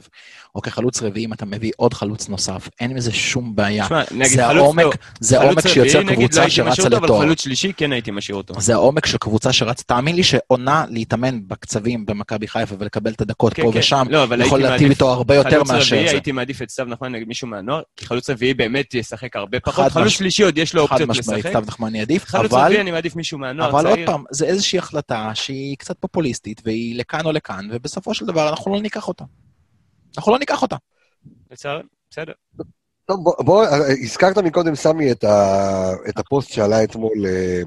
או כחלוץ רביעי אם אתה מביא עוד חלוץ נוסף, אין עם זה שום בעיה. זה העומק, לא. זה העומק שיוצר לא קבוצה משאיר שרצה אותו, אבל לתואר. חלוץ שלישי כן הייתי משאיר אותו. זה העומק של קבוצה שרצה, תאמין לי שעונה להתאמן בקצבים במכבי חיפה ולקבל את הדקות כן, פה כן. ושם, לא, אבל יכול להטיב איתו הרבה יותר מאשר זה. הייתי מעדיף את סתיו נחמן נגד מישהו מהנוער, כי חלוץ רביעי באמת ישחק הרבה חד פחות. חלוץ שלישי עוד יש לו חד אופציות משמעית, לשחק. סתיו נחמני עדיף, אבל... אני מעדיף מישהו מהנוער אבל עוד צעיר. פעם, זה איזושהי החלטה שהיא קצת פופוליסטית, והיא לכאן או לכאן, ובסופו של דבר אנחנו לא ניקח אותה. אנחנו לא ניקח אותה. בסדר. טוב, בוא, בוא, הזכרת מקודם, סמי, את, ה, את הפוסט שעלה אתמול אה,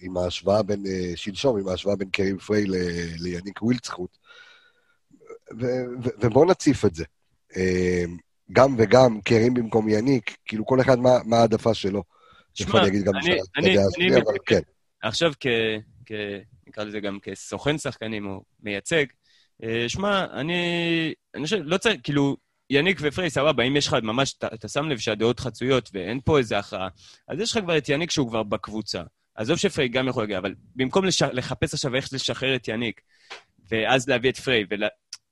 עם ההשוואה בין, אה, שלשום, עם ההשוואה בין קרים פריי ל- ליניק ווילצחוט. ובוא נציף את זה. אה, גם וגם, קרים במקום יניק, כאילו כל אחד מה, מה העדפה שלו. תכף אני אגיד גם אני- את אני- הדעה אני שלי, אבל כן. עכשיו כ... כ... נקרא לזה גם כסוכן שחקנים או מייצג, אה, שמע, אני... אני חושב, לא צריך, כאילו, יניק ופריי, סבבה, אם יש לך ממש, אתה, אתה שם לב שהדעות חצויות ואין פה איזה הכרעה, אז יש לך כבר את יניק שהוא כבר בקבוצה. עזוב שפריי גם יכול להגיע, אבל במקום לש... לחפש עכשיו איך לשחרר את יניק, ואז להביא את פריי, ול...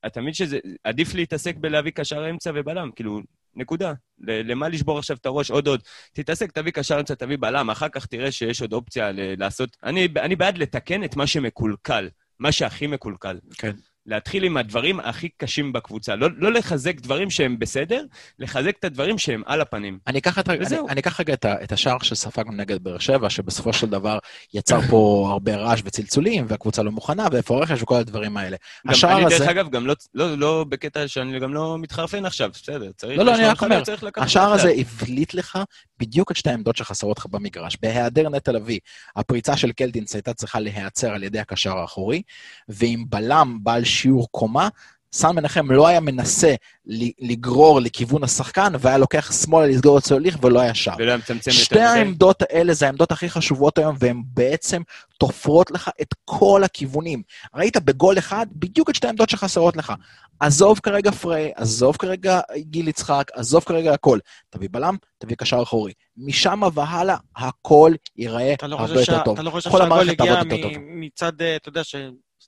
אתה מבין שזה... עדיף להתעסק בלהביא קשר אמצע ובלם, כאילו, נקודה. למה לשבור עכשיו את הראש עוד עוד? תתעסק, תביא קשר אמצע, תביא בלם, אחר כך תראה שיש עוד אופציה לעשות... אני, אני בעד לתקן את מה שמקולקל, מה שהכי מקולקל. כן. להתחיל עם הדברים הכי קשים בקבוצה. לא, לא לחזק דברים שהם בסדר, לחזק את הדברים שהם על הפנים. אני אקח את- אני- וזהו. אני אקח רגע את את השער שספגנו נגד באר שבע, שבסופו של דבר יצר פה [COUGHS] הרבה רעש וצלצולים, והקבוצה לא מוכנה, ואיפה הרכש וכל הדברים האלה. גם השער אני, דרך הזה- אגב, גם לא, לא, לא בקטע שאני גם לא מתחרפן עכשיו, בסדר. צריך, לא, לא, אני רק אומר, השער הזה. הבליט לך בדיוק את שתי העמדות שחסרות לך במגרש. בהיעדר נטע לביא, הפריצה של קלטינס הייתה צריכה להיעצר על ידי הקשר האחורי, ועם בלם בעל שיעור קומה, סן מנחם לא היה מנסה ל- לגרור לכיוון השחקן, והיה לוקח שמאלה לסגור את הוליך ולא היה שר. ולא היה מצמצם יותר שתי. העמדות האלה זה העמדות הכי חשובות היום, והן בעצם תופרות לך את כל הכיוונים. ראית בגול אחד בדיוק את שתי העמדות שחסרות לך. עזוב כרגע פריי, עזוב כרגע גיל יצחק, עזוב כרגע הכל. תביא בלם, תביא קשר אחורי. משם והלאה, הכל ייראה לא הרבה יותר שה- טוב. אתה לא חושב כל שהגול הגיע מצד, אה, אתה יודע,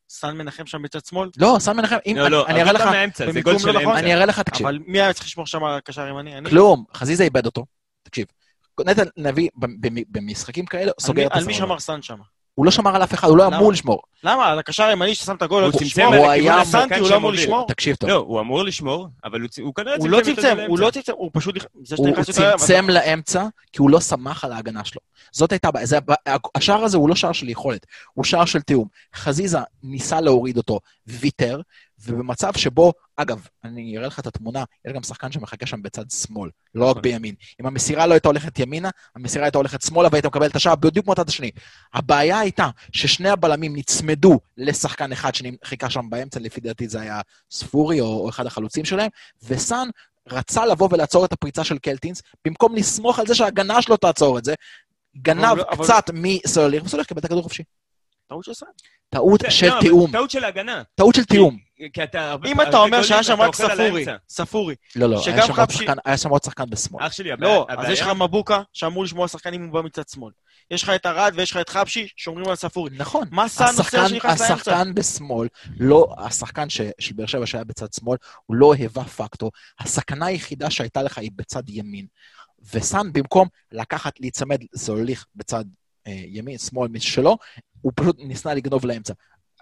שסן מנחם שם בצד שמאל? לא, סן מנחם, אם לא, לא, אני אראה לך, מהאמצע, זה גול של לא נכון. אמצע. אני אראה לך, תקשיב. אבל מי היה צריך לשמור שם על הקשר הימני? אני? כלום, חזיזה איבד אותו. תקשיב. נטע לביא במ- במשחקים כאלה סוגר את על מי. שמר סן שם? הוא לא שמר על אף אחד, הוא לא? אמור לשמור. למה? על הקשר הימני ששם את הגול, הוא צמצם לשמור? הוא לכיוון היה השחקן סנטי, הוא לא אמור. לשמור? תקשיב טוב. לא, הוא אמור לשמור, אבל הוא כנראה הוא לא את זה צמצם, הוא לא. צמצם, הוא פשוט... הוא צמצם לאמצע, כי הוא לא סמך על ההגנה שלו. זאת הייתה השער הזה הוא לא שער של יכולת, הוא שער של תיאום. חזיזה ניסה להוריד אותו, ויתר, ובמצב שבו, אגב, אני אראה לך את התמונה, יש גם שחקן שמחכה שם בצד שמאל, לא רק נכון. בימין. אם המסירה לא הייתה הולכת ימינה, המסירה הייתה הולכת שמאלה והיית מקבל את השער בדיוק כמו הצד השני. הבעיה הייתה ששני הבלמים נצמדו לשחקן אחד שחיכה שם באמצע, לפי דעתי זה היה ספורי או, או אחד החלוצים שלהם, וסאן רצה לבוא ולעצור את הפריצה של קלטינס, במקום לסמוך על זה שההגנה שלו תעצור את זה, גנב אבל- אבל- קצת מסולר, וסולר קיבל את הכדור חופשי. טעות של סן. טעות לא, של אבל תיאום, טעות של ההגנה. טעות של תיאום. כי אתה הרבה... אם אתה אומר שהיה שם רק ספורי. ספורי, לא, לא, היה שם עוד שחקן- היה שם עוד שחקן בשמאל. אח שלי, הבעיה... לא, אז יש לך מבוקה שאמור לשמור על שחקנים אם הוא בא מצד שמאל. יש לך את ארד ויש לך את חבשי שומרים על ספורי. נכון. מה סאן עושה שנכנס לאמצע? השחקן בשמאל, לא, השחקן ש, של באר שבע שהיה בצד שמאל, הוא לא היווה פקטור. הסכנה היחידה שהייתה לך היא בצד ימין. וסאן, במקום לקחת, להיצמד, זה הוליך בצד אה, ימין, שמאל משלו, הוא פשוט ניסה לגנוב לאמצע.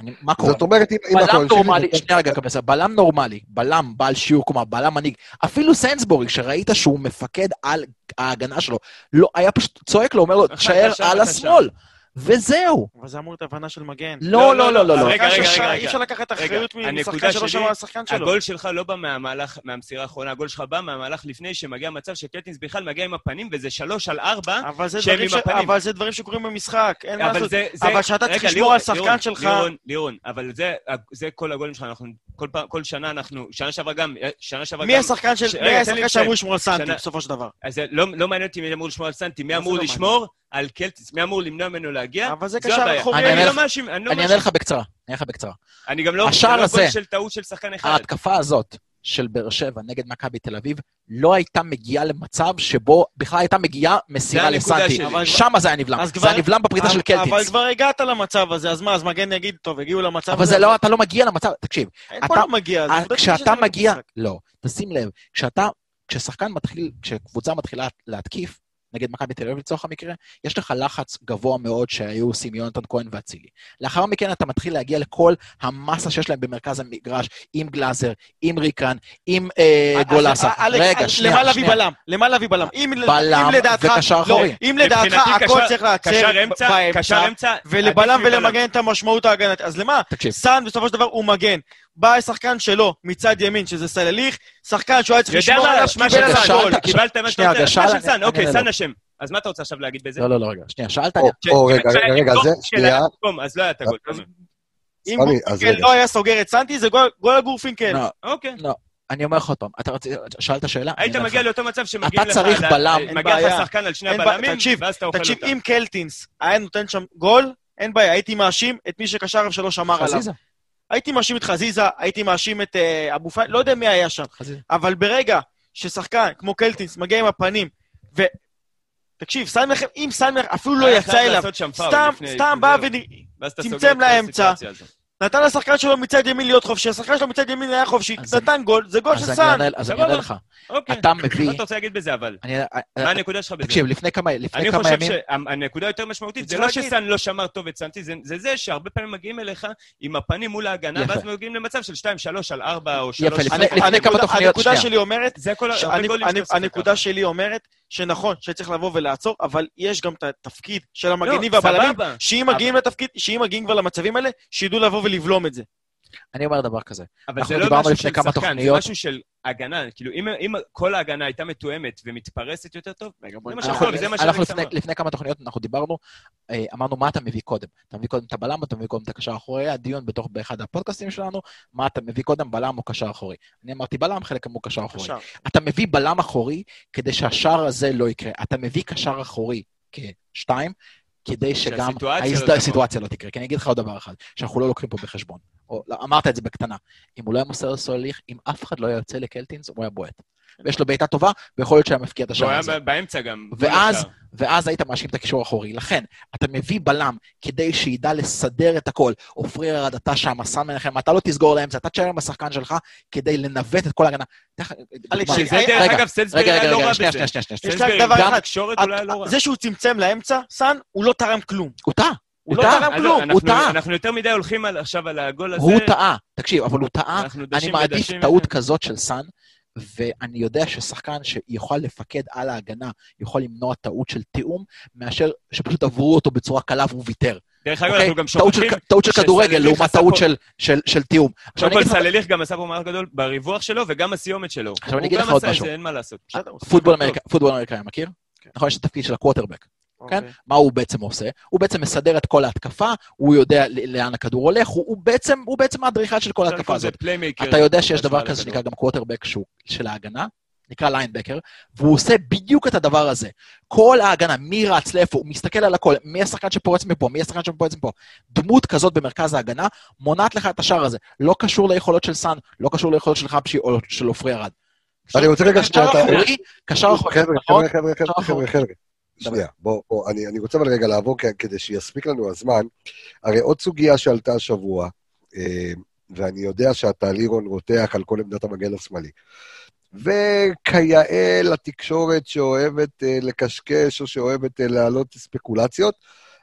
אני, מה קורה? זאת אומרת, אם אתה בלם. נורמלי, שנייה רגע, קבסה, בלם נורמלי, בלם בעל שיעור קומה, בלם מנהיג, אפילו סיינסבורג, שראית שהוא מפקד על ההגנה שלו, לא, היה פשוט צועק לו, אומר לו, תשאר על השמאל. וזהו. אבל זה אמור להיות הבנה של מגן. לא, לא, לא, לא, לא. רגע, רגע, שחקן רגע, אי אפשר לקחת רגע. אחריות משחקן שלא שמע על השחקן שלו. הגול שלך לא בא מהמהלך, מהמסירה האחרונה, הגול שלך בא מהמהלך לפני שמגיע מצב שקלטינס בכלל מגיע עם הפנים, וזה שלוש על ארבע, אבל זה שהם דברים עם הפנים. אבל זה דברים שקורים במשחק, אין מה לעשות. זה... זה- אבל שאתה צריך רגע, לשמור על שחקן שלך- לירון, לירון, אבל זה- זה כל הגולים שלך, אנחנו כל פעם, כל שנה אנחנו, שנה שעברה גם, שנה שעברה גם... מי השחקן רגע. שאמור לשמור על סנטי בסופו של דבר? אז זה לא לא מעניין אותי מי אמור לשמור על סנטי, מי אמור לא לשמור על קלטיס, מי אמור למנוע ממנו להגיע? אבל זה קשר. אחורי. אני לא מאשים, אני לא אני אענה מאשים. לך בקצרה, אני אענה לך בקצרה. אני גם לא... השער לא הזה- של טעות של שחקן אחד. ההתקפה הזאת של באר שבע נגד מכבי תל אביב לא הייתה מגיעה למצב שבו בכלל הייתה מגיעה מסירה לסנטי. אבל- שם זה היה נבלם. אז זה היה נבלם בפריצה של אבל קלטינס. כבר הגעת למצב הזה, אז מה, אז מגן יגיד, טוב, הגיעו למצב הזה. אבל זה לא, אתה לא מגיע למצב, תקשיב, אין פה אתה- לא מגיע. זה אה, כשאתה לא מגיע. לא, תשים לב, כשאתה, כששחקן מתחיל, כשקבוצה מתחילה להתקיף, נגד מכבי תל אביב לצורך המקרה, יש לך לחץ גבוה מאוד שהיו עושים יונתן כהן ואצילי. לאחר מכן אתה מתחיל להגיע לכל המסה שיש להם במרכז המגרש, עם גלאזר, עם ריקן, עם אה, אז- גולסה. אז- אלכס, רגע, שנייה, למה להביא. בלם? למה להביא בלם? אם בלם לדעתך... וקשר לא, אחורי. אם לדעתך הכל צריך קשר באמצע, אמצע, ולבלם. ולמגן את המשמעות ההגנתית. אז למה? תקשיב, סאן בסופו של דבר הוא מגן. בא שחקן שלו מצד ימין, שזה סלליך, שחקן שהוא היה צריך לשמור מה, עליו, אשמה קיבל עליו סאן, גול. קיבלת מה שאתה רוצה, שאל- של סאן, אוקיי, אענה סאן לו. אשם. אז מה אתה רוצה עכשיו להגיד בזה? לא, לא, לא, רגע, שנייה, שאלת, או, רגע, רגע, זה, שנייה. אז לא היה את הגול. אם גורפינקל רגע. לא היה סוגר את סנטי, זה גול- גול הגורפינקל. לא, אוקיי. אני אומר לך עוד פעם, אתה רצית, שאלת שאלה? היית. מגיע לאותו מצב שמגיעים אתה לך... צריך ל- בלם. אין מגיע בעיה. לך שחקן על שני הבלמים, תקשיב, ואז אתה אוכל תקשיב, אותה. אם קלטינס היה נותן שם גול, אין בעיה, הייתי מאשים את מי שקשר שלא שמר עליו. הייתי מאשים את חזיזה, הייתי מאשים את אה, אבו פאני, לא יודע מי היה שם. חזיזה. אבל ברגע ששחקן כמו קלטינס מגיע עם הפנים, ו... תקשיב, סנמכם, אם סנמכם אפילו לא יצא אליו, סתם, סתם בא זהו. ונ... ואז אתה צמצם סוגר את כל לאמצע. נתן לשחקן שלו מצד ימין להיות חופשי, השחקן שלו מצד ימין היה חופשי, נתן גול, זה גול של סאן. אז אני. אענה לך. אוקיי. אתה מביא... מה אתה רוצה להגיד בזה, אבל? אני- מה הנקודה שלך בזה? תקשיב, לפני כמה לפני אני חושב ימים... שהנקודה היותר משמעותית, זה לא להגיד. שסאן לא שמר טוב את סנטי, זה- זה שהרבה פעמים מגיעים אליך עם הפנים מול ההגנה. ואז מגיעים למצב של 2, 3 על 4 או 3. יפה, לפני- כמה תוכניות, הנקודה שנייה. שלי אומרת, הנקודה. שלי אומרת שנכון שצריך לבוא ולעצור, אבל יש גם את התפקיד של המגנים לא, והבלמים. שאם מגיעים לתפקיד, שאם מגיעים כבר למצבים האלה, שידעו לבוא ולבלום את זה. אני אומר דבר כזה. אבל זה לא משהו של שחקן, זה תוכניות. משהו של הגנה. כאילו, אם- אם כל ההגנה הייתה מתואמת ומתפרסת יותר טוב, זה מה אנחנו- שטוב, זה מה אנחנו שאלכס לפני-. לפני כמה תוכניות אנחנו דיברנו, אה, אמרנו מה אתה מביא קודם. אתה מביא קודם את הבלם, אתה מביא קודם את הקשר האחורי, היה דיון בתוך, באחד הפודקאסטים שלנו, מה אתה מביא קודם, בלם או קשר אחורי. אני אמרתי בלם, חלק אמרו קשר אחורי. עכשיו, אתה מביא בלם אחורי כדי שהשער הזה לא יקרה. אתה מביא קשר אחורי כשתיים, כדי שגם לא. הסיטואציה לא תקרה. כי אני אגיד לך עוד דבר אחד, שאנחנו לא לוקחים פה בחשבון. או, לא, אמרת את זה בקטנה. אם הוא לא היה מוסר לסוליך, אם אף אחד לא היה יוצא לקלטינס, הוא היה בועט. ויש לו בעיטה טובה, ויכול להיות שהיה מפקיע את הוא השער היה הזה. ב- באמצע גם. ואז-. ואז היית מאשים את הקישור האחורי. לכן, אתה מביא בלם כדי שידע לסדר את הכל. עופרי ארד, אתה שם, סן מנחם, אתה לא תסגור לאמצע, אתה תשאר עם השחקן שלך כדי לנווט את כל ההגנה. שזה רגע, דרך רגע, אגב, היה לא רע שנייה, בזה. שנייה, שנייה, שנייה. יש סלסברי, דבר אחד. לא. זה שהוא צמצם לאמצע, סאן, הוא לא תרם כלום. הוא טעה. הוא הוא לא. תרם כלום, אנחנו- הוא טעה. אנחנו יותר מדי הולכים על- עכשיו על הגול הזה. הוא טעה. תקשיב, אבל הוא טעה. אני מעדיף טעות. כזאת של סאן, ואני יודע ששחקן שיוכל לפקד על ההגנה, יכול למנוע טעות של תיאום, מאשר שפשוט עברו אותו בצורה קלה והוא ויתר. דרך אגב, אוקיי? אנחנו גם שוכחים... טעות של כדורגל לעומת טעות של- של- של תיאום. עכשיו קודם אני כל אגיד לך- סלליך גם עשה פה מהלך גדול בריווח שלו, וגם הסיומת שלו. עכשיו אני אגיד לך הוא עוד גם עשה את משהו. זה, אין מה לעשות. הוא. אמריקאי, פוטבול אמריקאי, מכיר? כן. נכון, יש את התפקיד של הקווטרבק. כן? אוקיי. מה הוא בעצם עושה? הוא בעצם מסדר את כל ההתקפה, הוא יודע לאן הכדור הולך, הוא, הוא בעצם הוא בעצם האדריכל של כל ההתקפה הזאת. אתה יודע שיש דבר כזה. שנקרא גם קווטרבק שהוא של ההגנה, נקרא ליינבקר, והוא עושה בדיוק את הדבר הזה. כל ההגנה, מי רץ לאיפה, הוא מסתכל על הכל, מי השחקן שפורץ מפה, מי השחקן שפורץ מפה. דמות כזאת במרכז ההגנה מונעת לך את השער הזה. לא קשור ליכולות של סאן, לא קשור ליכולות של חבשי או של עופרי ארד. אני רוצה רגע קשר שנייה, אתה- אחורי, קשר אחורי, חבר'ה? חבר'ה, חבר'ה, חבר'ה. שנייה, בוא, בוא, אני, אני רוצה אבל רגע לעבור כדי שיספיק לנו הזמן. הרי עוד סוגיה שעלתה השבוע, אה, ואני יודע שאתה לירון רותח על כל עמדת המגן השמאלי. וכיאה לתקשורת שאוהבת אה, לקשקש או שאוהבת אה, להעלות ספקולציות,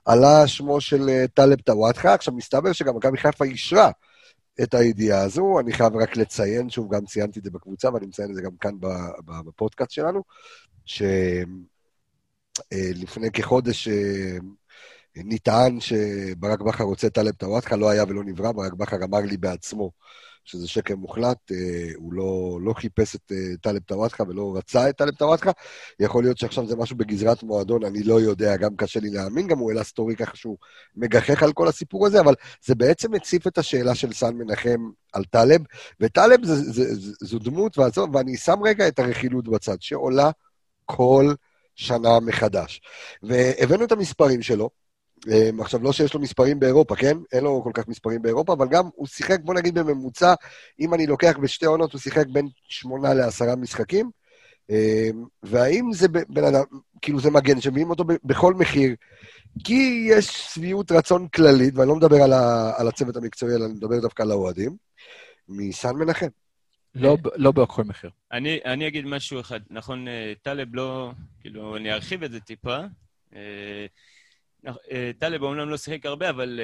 עלה שמו של טלב טוואטחה. עכשיו, מסתבר שגם מכבי חיפה אישרה את הידיעה הזו. אני חייב רק לציין, שוב, גם ציינתי את זה בקבוצה, ואני מציין את זה גם כאן בפודקאסט שלנו, שלפני כחודש אה, נטען שברק בכר רוצה את טלב טוואטחה, לא היה ולא נברא, ברק בכר אמר לי בעצמו שזה שקר מוחלט, אה, הוא לא, לא חיפש את אה, טלב טוואטחה ולא רצה את טלב טוואטחה. יכול להיות שעכשיו זה משהו בגזרת מועדון, אני לא יודע, גם קשה לי להאמין, גם הוא העלה סטורי ככה שהוא מגחך על כל הסיפור הזה, אבל זה בעצם הציף את השאלה של סן מנחם על טלב, וטלב זה, זה, זה, זו דמות, ועזוב, ואני שם רגע את הרכילות בצד, שעולה כל שנה מחדש. והבאנו את המספרים שלו, אמ, עכשיו, לא שיש לו מספרים באירופה, כן? אין לו כל כך מספרים באירופה, אבל גם הוא שיחק, בוא נגיד בממוצע, אם אני לוקח בשתי עונות, הוא שיחק בין שמונה לעשרה משחקים. אמ, והאם זה בן אדם, כאילו זה מגן שמביאים אותו בכל מחיר, כי יש שביעות רצון כללית, ואני לא מדבר על, ה, על הצוות המקצועי, אלא אני מדבר דווקא על האוהדים, מסן מנחם. לא לא בכל מחיר. אני, אני אגיד משהו אחד. נכון, אה, טלב לא... כאילו, אני ארחיב את זה טיפה. אה, אה, טלב אומנם לא שיחק הרבה, אבל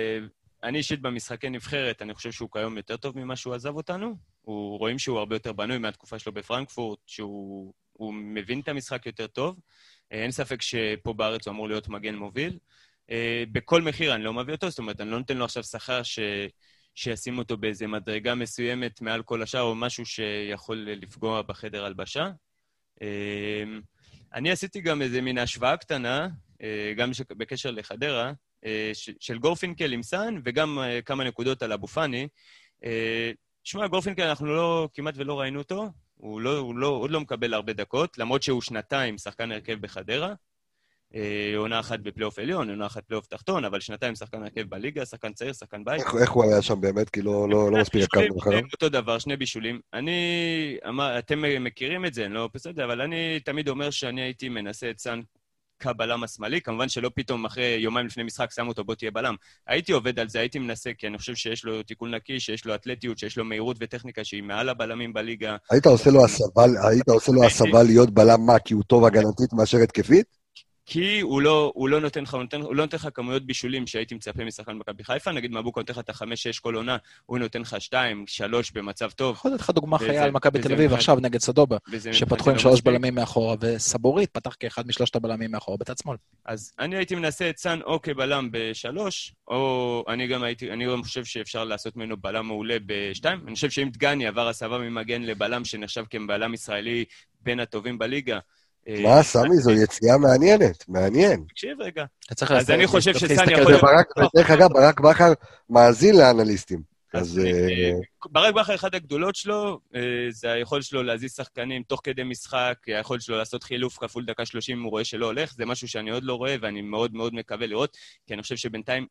אני אישית במשחקי נבחרת, אני חושב שהוא כיום יותר טוב ממה שהוא עזב אותנו. הוא, רואים שהוא הרבה יותר בנוי מהתקופה שלו בפרנקפורט, שהוא הוא מבין את המשחק יותר טוב. אין ספק שפה בארץ הוא אמור להיות מגן מוביל. בכל מחיר אני לא מביא אותו, זאת אומרת, אני לא נותן לו עכשיו שכר ש... שישים אותו באיזה מדרגה מסוימת מעל כל השאר, או משהו שיכול לפגוע בחדר הלבשה. אמ, אני עשיתי גם איזה מין השוואה קטנה, אה, גם בקשר לחדרה, אה, של גורפינקל עם סאן, וגם אה, כמה נקודות על אבו פאני. שמע, גורפינקל, אנחנו לא, כמעט ולא ראינו אותו, הוא, לא, הוא לא, עוד לא מקבל הרבה דקות, למרות שהוא שנתיים שחקן הרכב בחדרה. אה, עונה אחת בפלייאוף עליון, עונה אחת בפלייאוף תחתון, אבל שנתיים שחקן הרכב בליגה, שחקן צעיר, שחקן בית. איך, איך הוא היה שם באמת? כי לא, לא, לא מספיק עקבנו אחריו. אותו דבר, שני בישולים. אני, אמר, אתם מכירים את זה, אני לא בסדר, אבל אני תמיד אומר שאני הייתי מנסה את סאן כבלם השמאלי, כמובן שלא פתאום אחרי יומיים לפני משחק שם אותו, בוא תהיה בלם. הייתי עובד על זה, הייתי מנסה, כי אני חושב שיש לו תיקון נקי, שיש לו אתלטיות, שיש לו מהירות וטכניקה שהיא מעל הבלמים בליגה. היית עושה לו הסבה להיות בלם מה? כי הוא טוב הגנתית מאשר התקפית? כי הוא לא, הוא לא נותן לך, הוא נותן, הוא לא נותן לך כמויות בישולים שהייתי מצפה משחקן מכבי חיפה. נגיד מבוקה נותן לך את החמש-שש כל עונה, הוא נותן לך שתיים, שלוש במצב טוב. יכול לתת לך דוגמה חיה על מכבי תל אביב עכשיו נגד סדובה, שפתחו עם לא שלוש. בלמים מאחורה, וסבורית פתח כאחד משלושת הבלמים מאחורה בצד שמאל. אז אני הייתי מנסה את סאן או כבלם בשלוש, או אני גם הייתי, אני גם חושב שאפשר לעשות ממנו בלם מעולה בשתיים. אני חושב שאם דגני עבר הסבה ממגן לבלם שנחשב כבלם ישראלי בין הטובים בליגה... אה, מה, סמי, זו יציאה מעניינת, מעניין. תקשיב רגע. אתה צריך אז להסתכל- אני חושב להסתכל יכול וברק, דרך אגב, ברק בכר מאזין לאנליסטים. אז אז אה, אה, ברק בכר, אחת הגדולות שלו, אה, זה היכולת שלו להזיז שחקנים תוך כדי משחק, היכולת שלו לעשות חילוף כפול דקה 30 אם הוא רואה שלא הולך, זה משהו שאני עוד לא רואה ואני מאוד מאוד מקווה לראות, כי אני חושב שבינתיים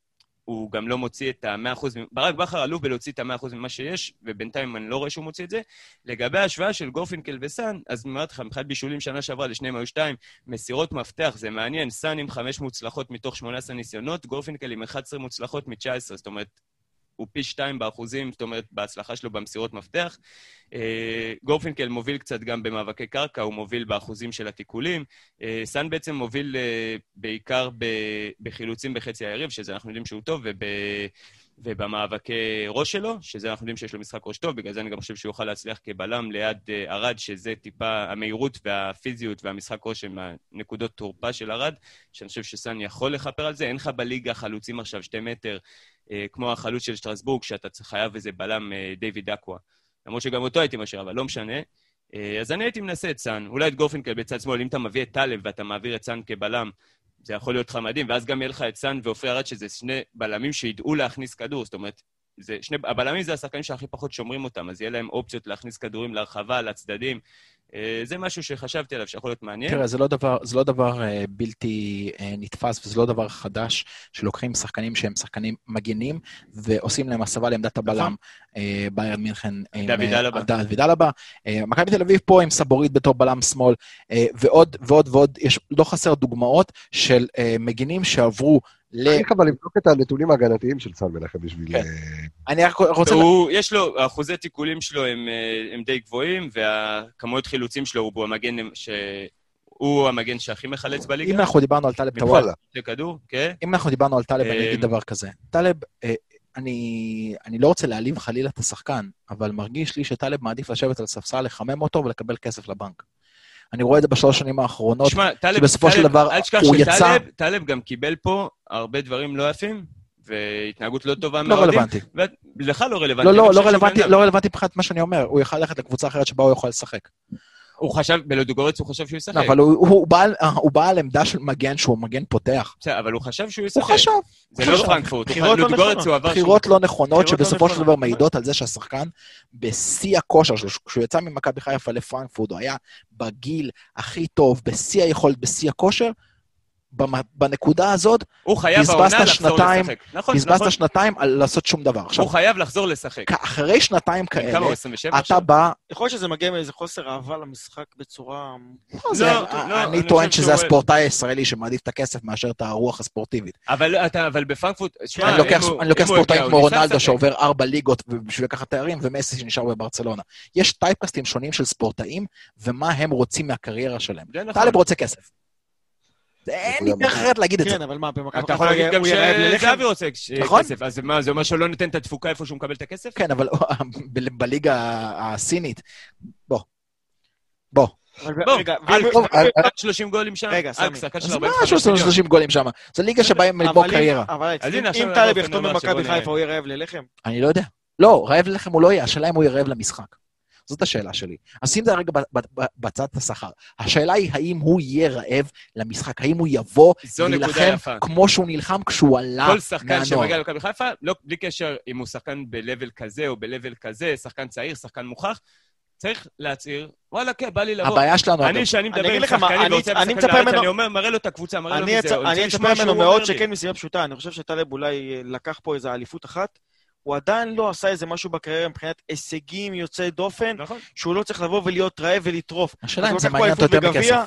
הוא גם לא מוציא את ה-100%, ברק בכר עלוב בלהוציא את ה-100% ממה שיש, ובינתיים אני לא רואה שהוא מוציא את זה. לגבי ההשוואה של גורפינקל וסאן, אז אומר לך, מבחינת בישולים שנה שעברה, לשניהם היו שתיים, מסירות מפתח, זה מעניין, סאן עם חמש מוצלחות מתוך 18 ניסיונות, גורפינקל עם 11 מוצלחות מ-19, זאת אומרת, הוא פי שתיים באחוזים, זאת אומרת, בהצלחה שלו במסירות מפתח. אה, גורפינקל מוביל קצת גם במאבקי קרקע, הוא מוביל באחוזים של התיקולים. אה, סאן בעצם מוביל אה, בעיקר בחילוצים בחצי היריב, שזה אנחנו יודעים שהוא טוב, וב... ובמאבקי ראש שלו, שזה אנחנו יודעים שיש לו משחק ראש טוב, בגלל זה אני גם חושב שהוא יוכל להצליח כבלם ליד ארד, שזה טיפה המהירות והפיזיות והמשחק ראש הם הנקודות תורפה של ארד, שאני חושב שסאן יכול לכפר על זה. אין לך בליגה חלוצים עכשיו שתי מטר, כמו החלוץ של שטרסבורג, שאתה חייב איזה בלם אה, דיוויד אקווה. למרות שגם אותו הייתי משאיר, אבל לא משנה. אה, אז אני הייתי מנסה את סאן, אולי את גורפינקל בצד שמאל, אם אתה מביא את טלב ואתה מעביר את סאן כבלם, זה יכול להיות לך מדהים, ואז גם יהיה לך את סאן ועופרי ארד, שזה שני בלמים שידעו להכניס כדור, זאת אומרת, זה שני, הבלמים זה השחקנים שהכי פחות שומרים אותם, אז יהיה להם אופציות להכניס כדורים להרחבה, לצדדים. אה, זה משהו שחשבתי עליו שיכול להיות מעניין. תראה, זה לא דבר, זה לא דבר אה, בלתי אה, נתפס וזה לא דבר חדש שלוקחים שחקנים שהם שחקנים מגנים ועושים להם הסבה לעמדת הבלם. אה, ביירן מינכן. עם, דוד אלבה. דוד אלבה. מכבי תל אביב פה עם סבורית בתור בלם שמאל, ועוד ועוד ועוד, יש לא חסר דוגמאות של מגינים שעברו ל... צריך אבל לבדוק את הנתונים ההגנתיים של סן מנחם בשביל... כן. אה, אני רק רוצה... הוא, יש לו, אחוזי תיקולים שלו הם, אה, הם די גבוהים, והכמויות חילוצים שלו הוא המגן ש... הוא המגן שהכי מחלץ בליגה. אם אנחנו דיברנו על טלב טוואל. כדור, כן. אם אנחנו דיברנו על טלב, אני אה, אגיד דבר כזה. טלב, אה, אני, אני לא רוצה להעליב חלילה את השחקן, אבל מרגיש לי שטלב מעדיף לשבת על ספסל, לחמם אותו ולקבל כסף לבנק. אני רואה את זה בשלוש שנים האחרונות. תשמע, טלב, שבסופו של טלב, דבר אל תשכח הוא שטלב יצא- טלב גם קיבל פה הרבה דברים לא יפים, והתנהגות לא טובה לא מהאוהדים. רלוונטי. לך לא רלוונטי. לא, לא, לא רלוונטי. לא רלוונטי מבחינת מה שאני אומר. הוא יכל ללכת לקבוצה אחרת שבה הוא יכול לשחק. הוא חשב, בלודוגורץ הוא חשב שהוא ישחק. אבל הוא- הוא בא על- הוא בא על עמדה של מגן שהוא מגן פותח. בסדר, אבל הוא חשב שהוא הוא ישחק. חשב. זה הוא לא. פרנקפורט. הוא לא לודוגורץ נכונות. הוא עבר... בחירות לא נכונות, לא שבסופו של. דבר מעידות על זה שהשחקן בשיא הכושר שלו, כשהוא יצא ממכבי חיפה לפרנקפורט, הוא היה בגיל הכי טוב, בשיא היכולת, בשיא הכושר. בנקודה הזאת, הוא חייב העונה לחזור שנתיים, לשחק. נכון, נכון. בזבזת שנתיים על לעשות שום דבר. עכשיו, הוא חייב לחזור לשחק. אחרי שנתיים כמה כאלה, הוא? 27 אתה? בא, יכול להיות שזה מגיע מאיזה חוסר אהבה למשחק בצורה... לא, זה- לא, אני אני טוען שזה הספורטאי הישראלי שמעדיף את הכסף מאשר את הרוח הספורטיבית. אבל אתה- אבל בפרנקפורט... שמע, אני לוקח- הוא- אני ספורטאים כמו רונלדו. שעובר ארבע ליגות בשביל לקחת תארים, ומסי שנשאר בברצלונה. יש טייפקסטים שונים של ספורטאים, ומה הם רוצים מהקריירה שלהם. נכון. טלב רוצה כסף. זה- אין לי דרך אחרת להגיד את זה. כן, אבל מה, במכבי אתה יכול להגיד גם? שזהבי רוצה נכון. כסף, אז מה, זה אומר שהוא לא נותן את התפוקה איפה שהוא מקבל את הכסף? כן, אבל [LAUGHS] בליגה הסינית, בוא. בוא. רגע, אל- ואם- טוב, אל- אני- אל 30 גולים שם? רגע, סמי. אז מה 45 יש לו מיליון. 30 גולים שם? זו ליגה שבה הם לבוא אבל אם- קריירה. אבל אז אם הנה, עכשיו אם טלב באופן יחתום במכבי. חיפה, הוא יהיה רעב ללחם? אני לא יודע. לא, רעב ללחם הוא לא יהיה, השאלה אם הוא יהיה רעב למשחק. זאת השאלה שלי. אז שים את זה רגע ב- ב- ב- בצד השכר. השאלה היא האם הוא יהיה רעב למשחק, האם הוא יבוא להילחם. כמו שהוא נלחם כשהוא עלה כל שחקן מהנוער. שמגיע למכבי חיפה, לא, בלי קשר אם הוא שחקן ב-level כזה או ב-level כזה, שחקן צעיר, שחקן מוכח, צריך להצהיר, וואלה, כן, בא לי לבוא. הבעיה שלנו, אני, שאני מדבר עם שחקנים ורוצה אני לשחק מצפה בארץ, ממנו- אני אומר, מראה לו את הקבוצה, מראה לו מזה. אני אצפה ממנו מאוד. שכן מסיבה פשוטה, אני חושב שטלב אולי אה, לקח פה איזה אליפות אחת, הוא עדיין לא עשה איזה משהו בקריירה מבחינת הישגים יוצאי דופן, נכון. שהוא לא צריך לבוא ולהיות רעב ולטרוף. השאלה אם זה מעניין אותו יותר מכסף.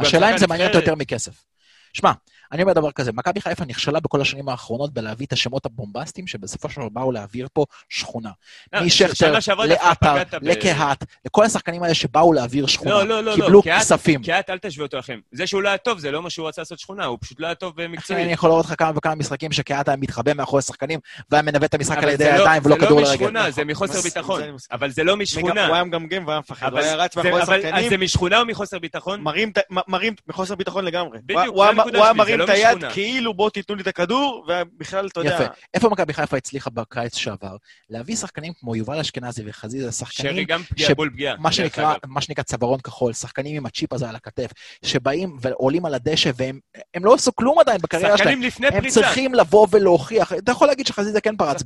השאלה אם זה מעניין אותו. יותר מכסף. שמע, אני אומר דבר כזה, מכבי חיפה נכשלה בכל השנים האחרונות בלהביא את השמות הבומבסטיים שבסופו של דבר באו להעביר פה שכונה. לא, משכטר, לעטר, לקהת, לכל השחקנים האלה שבאו להעביר שכונה. לא, לא, לא, לא, קיבלו כספים. קהת, אל תשווה אותו לכם. זה שהוא לא היה טוב, זה לא מה שהוא רצה לעשות שכונה, הוא פשוט לא היה טוב אחי, מקצועית. אני יכול לראות לך כמה וכמה משחקים שקהת היה מתחבא מאחורי שחקנים והיה מנווט את המשחק על ידי לא- הידיים ולא כדור זה לא לרגל. משכונה, זה נכון. מחוסר ביטחון. זה אני מסכים. אבל זה לא משכונה. הוא היה מגמגם והיה מפחד, הוא אבל היה רץ זה- מאחורי אבל- אז השחקנים, זה משכונה או מחוסר ביטחון? מרים, את- מ- מרים מחוסר ביטחון לגמרי. בדיוק, לא את היד. כאילו בוא תיתנו לי את הכדור, ובכלל, אתה יודע... יפה. איפה מכבי חיפה הצליחה בקיץ שעבר? להביא שחקנים כמו יובל אשכנזי וחזיזה, שרי שחקנים, גם ש- פגיעה בול פגיעה. מה שנקרא, אגב. מה שנקרא צווארון כחול, שחקנים עם הצ'יפ הזה על הכתף, שבאים ועולים על הדשא והם הם לא עשו כלום עדיין בקריירה שלהם. שחקנים לפני הם פריצה. צריכים לבוא ולהוכיח. אתה יכול להגיד שחזיזה כן פרץ.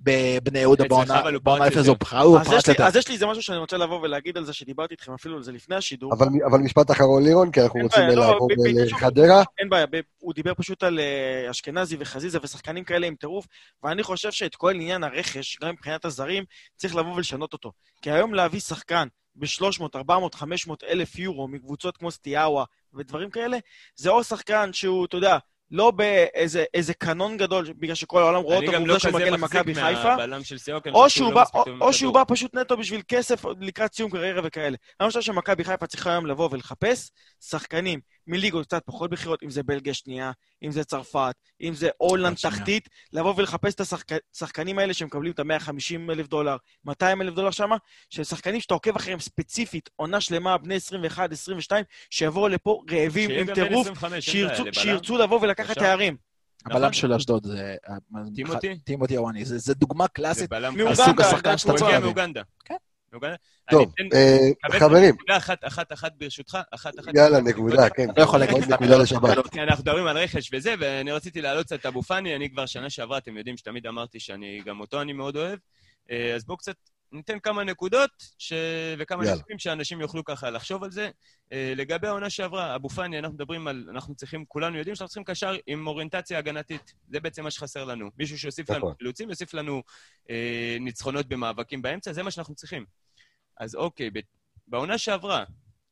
בבני יהודה בעונה אבל הוא פרץ. יותר. אז פרץ יש, לי, יותר. אז יש לי איזה משהו שאני רוצה לבוא ולהגיד על זה, שדיברתי איתכם אפילו על זה לפני השידור. אבל, אבל משפט אחרון לירון, כי אנחנו אין רוצים בעיה, לעבור ב- ב- לחדרה. אין בעיה, ב- הוא דיבר פשוט על אה, אשכנזי וחזיזה ושחקנים כאלה עם טירוף, ואני חושב שאת כל עניין הרכש, גם מבחינת הזרים, צריך לבוא ולשנות אותו. כי היום להביא שחקן ב-300, 400, 500 אלף יורו מקבוצות כמו סטיאאווה ודברים כאלה, זה או שחקן שהוא, אתה יודע, לא באיזה איזה קנון גדול, בגלל שכל העולם רואה אותו, גם לא ועובדה שהוא מגיע למכבי חיפה. או שהוא בא, או, שהוא. בא פשוט נטו בשביל כסף לקראת סיום קריירה וכאלה. אני חושב שמכבי חיפה צריכה היום לבוא ולחפש שחקנים מליגות קצת פחות בכירות, אם זה בלגיה שנייה, אם זה צרפת, אם זה הולנד. תחתית, לבוא ולחפש את השחקנים האלה שמקבלים את ה-150 אלף דולר, 200 אלף דולר שמה, של שחקנים שאתה עוקב אחריהם ספציפית, עונה שלמה, בני 21, 22, שיבואו לפה רעבים עם טירוף, 25, אין שירצו. שירצו לבוא ולקחת. תארים. הבלם נכון. של אשדוד זה... טימותי? טימותי אוואני. זה דוגמה זה קלאסית קלאסי. השחקן שאתה הוא צריך הגיע להביא. מאוגנדה. כן. טוב, אה, חברים, נקודה אחת, אחת, אחת ברשותך, אחת, אחת. יאללה, נקודה, כן. לא יכול להגיד נקודה לשבת. כי אנחנו מדברים על רכש וזה, ואני רציתי להעלות קצת את אבו פאני, אני כבר שנה שעברה, אתם יודעים שתמיד אמרתי שאני, גם אותו אני מאוד אוהב. אה, אז בואו קצת ניתן כמה נקודות ש... וכמה יאללה. נקודות שאנשים יוכלו ככה לחשוב על זה. אה, לגבי העונה שעברה, אבו פאני, אנחנו מדברים על... אנחנו צריכים, כולנו יודעים שאנחנו צריכים קשר עם אוריינטציה הגנתית. זה בעצם מה שחסר לנו. מישהו שיוסיף לנו נכון. חילוצים, יוסיף לנו אה, ניצחונות במאבקים באמצע, זה מה שאנחנו צריכים. אז אוקיי, ב... בעונה שעברה,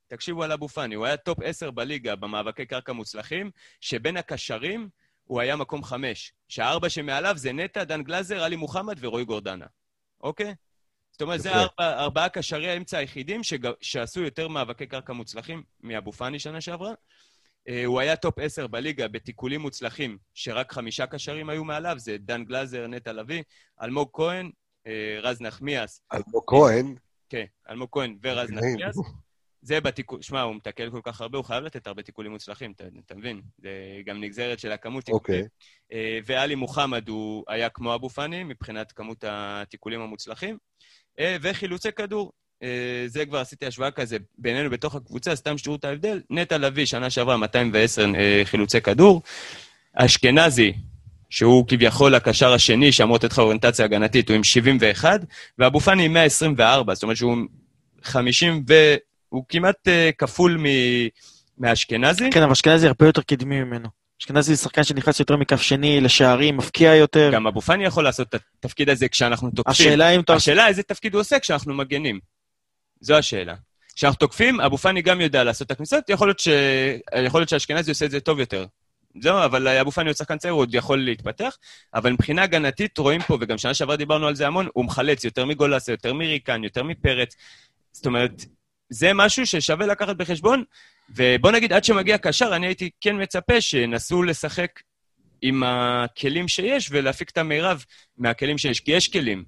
תקשיבו על אבו פאני, הוא היה טופ 10 בליגה במאבקי קרקע מוצלחים, שבין הקשרים הוא היה מקום חמש. שהארבע שמעליו זה נטע, דן גלאזר, עלי מוחמד ורועי גורדנה. אוקיי? זאת אומרת, זה. ארבע, ארבעה קשרי האמצע היחידים שג... שעשו יותר מאבקי קרקע מוצלחים מאבו פאני שנה שעברה. אה, הוא היה טופ 10 בליגה בתיקולים מוצלחים, שרק חמישה קשרים היו מעליו, זה דן גלאזר, נטע לביא, אלמוג כהן, אה, רז נחמיאס, אלמוג כהן, כן, אלמוג כהן ורז. נחמיאס. זה בתיקול, שמע, הוא מתקל כל כך הרבה, הוא חייב לתת הרבה תיקולים מוצלחים, אתה, אתה מבין? זה גם נגזרת של הכמות תיקולים. אוקיי. אה, ואלי מוחמד הוא היה כמו אבו פאני מבחינת כמות התיקולים המוצלחים. אה, וחילוצי כדור, אה, זה כבר עשיתי השוואה כזה בינינו בתוך הקבוצה, סתם שתראו את ההבדל. נטע לביא, שנה שעברה 210 אה, חילוצי כדור. אשכנזי, שהוא כביכול הקשר השני שאמור לתת לך אוריינטציה הגנתית, הוא עם 71, ואבו פאני עם 124, זאת אומרת שהוא 50 ו... הוא כמעט כפול. מאשכנזי. כן, אבל אשכנזי הרבה יותר קדמי ממנו. אשכנזי זה שחקן שנכנס יותר מכף שני לשערים, מפקיע יותר. גם אבו פאני יכול לעשות את התפקיד הזה כשאנחנו תוקפים. השאלה אם אתה... השאלה איזה תפקיד הוא עושה כשאנחנו מגנים. זו השאלה. כשאנחנו תוקפים, אבו פאני גם יודע לעשות את הכניסות, יכול להיות, ש... יכול להיות שאשכנזי עושה את זה טוב יותר. זהו, אבל אבו פאני הוא שחקן צעיר, הוא עוד יכול להתפתח, אבל מבחינה הגנתית רואים פה, וגם שנה שעברה דיברנו על זה המון, הוא מחלץ יותר מגולסה, יותר מריקן, יותר מפרץ. זאת אומרת, זה משהו ששווה לקחת בחשבון, ובוא נגיד, עד שמגיע קשר, אני הייתי כן מצפה שינסו לשחק עם הכלים שיש ולהפיק את המירב מהכלים שיש, כי יש כלים.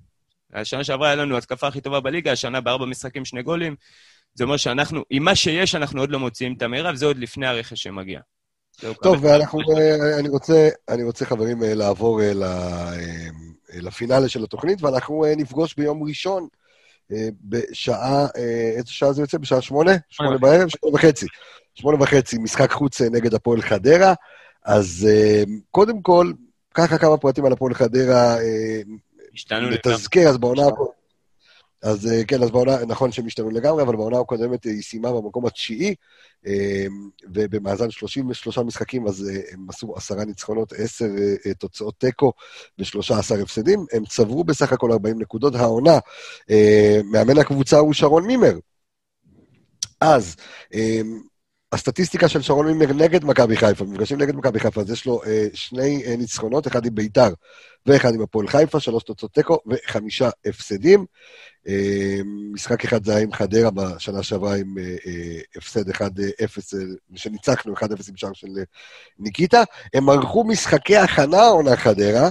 השנה שעברה היה לנו התקפה הכי טובה בליגה, השנה בארבע משחקים שני גולים. זה אומר שאנחנו, עם מה שיש, אנחנו עוד לא מוציאים את המירב, זה עוד לפני הרכש שמגיע. טוב, ואנחנו, אני רוצה, אני רוצה, חברים, לעבור אה, אה, לפינאלה של התוכנית, ואנחנו אה, נפגוש ביום ראשון, בשעה, אה, איזה שעה זה יוצא? בשעה שמונה? שמונה בערב? שמונה וחצי. שמונה וחצי, משחק חוץ אה, נגד הפועל חדרה. אז אה, קודם כל, ככה כמה פרטים על הפועל חדרה, אה, השתנו. לתזכר, אז בעונה... אז אה, כן, אז בעונה, נכון שהם השתנו לגמרי, אבל בעונה הקודמת היא סיימה במקום התשיעי, אה, ובמאזן 33 משחקים, אז אה, הם עשו עשרה ניצחונות, עשר אה, תוצאות תיקו ושלושה עשר הפסדים. הם צברו בסך הכל 40 נקודות. העונה, מאמן הקבוצה הוא שרון מימר. אז, אה, הסטטיסטיקה של שרון מימר נגד מכבי חיפה, מפגשים נגד מכבי חיפה, אז יש לו אה, שני אה, ניצחונות, אחד עם ביתר ואחד עם הפועל חיפה, שלוש תוצאות תיקו וחמישה הפסדים. אה, משחק אחד זה היה עם חדרה בשנה שעברה עם אה, אה, הפסד 1-0, אה, שניצחנו 1-0 עם שער של אה, ניקיטה. הם ערכו משחקי הכנה עונה חדרה,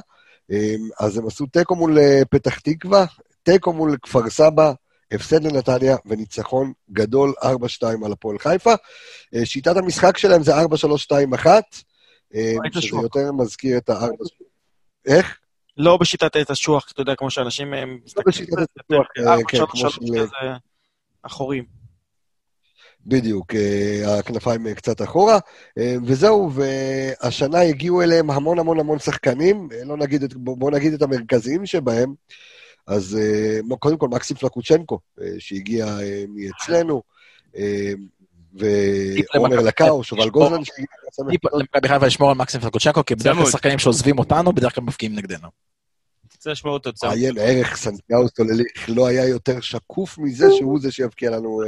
אה, אז הם עשו תיקו מול אה, פתח תקווה, תיקו מול כפר סבא, הפסד לנתניה וניצחון גדול 4-2 על הפועל חיפה. אה, שיטת המשחק שלהם זה 4-3-2-1, אה, היית שזה. יותר מזכיר את ה-4... איך? לא בשיטת עץ אשוח, אתה יודע, כמו שאנשים אה, מסתכלים בשיטת עץ אשוח, כן, כמו של- אחורים. בדיוק, הכנפיים קצת אחורה, וזהו, והשנה הגיעו אליהם המון המון המון שחקנים, לא נגיד את, בוא בוא נגיד את המרכזיים שבהם, אז אה, קודם כל מקסים פלקוצ'נקו, אה, שהגיע אה, מאצלנו, ועומר לקאו. שובל גוזלן, שהגיע למכבי חיפה לשמור על מקסים פלקוצ'נקו, כי בדרך כלל. שחקנים שעוזבים אותנו, בדרך כלל מבקיעים נגדנו. צריך לשמור תוצאה. עיין ערך סנטיאגו סולליך לא היה יותר שקוף מזה שהוא זה שיבקיע לנו...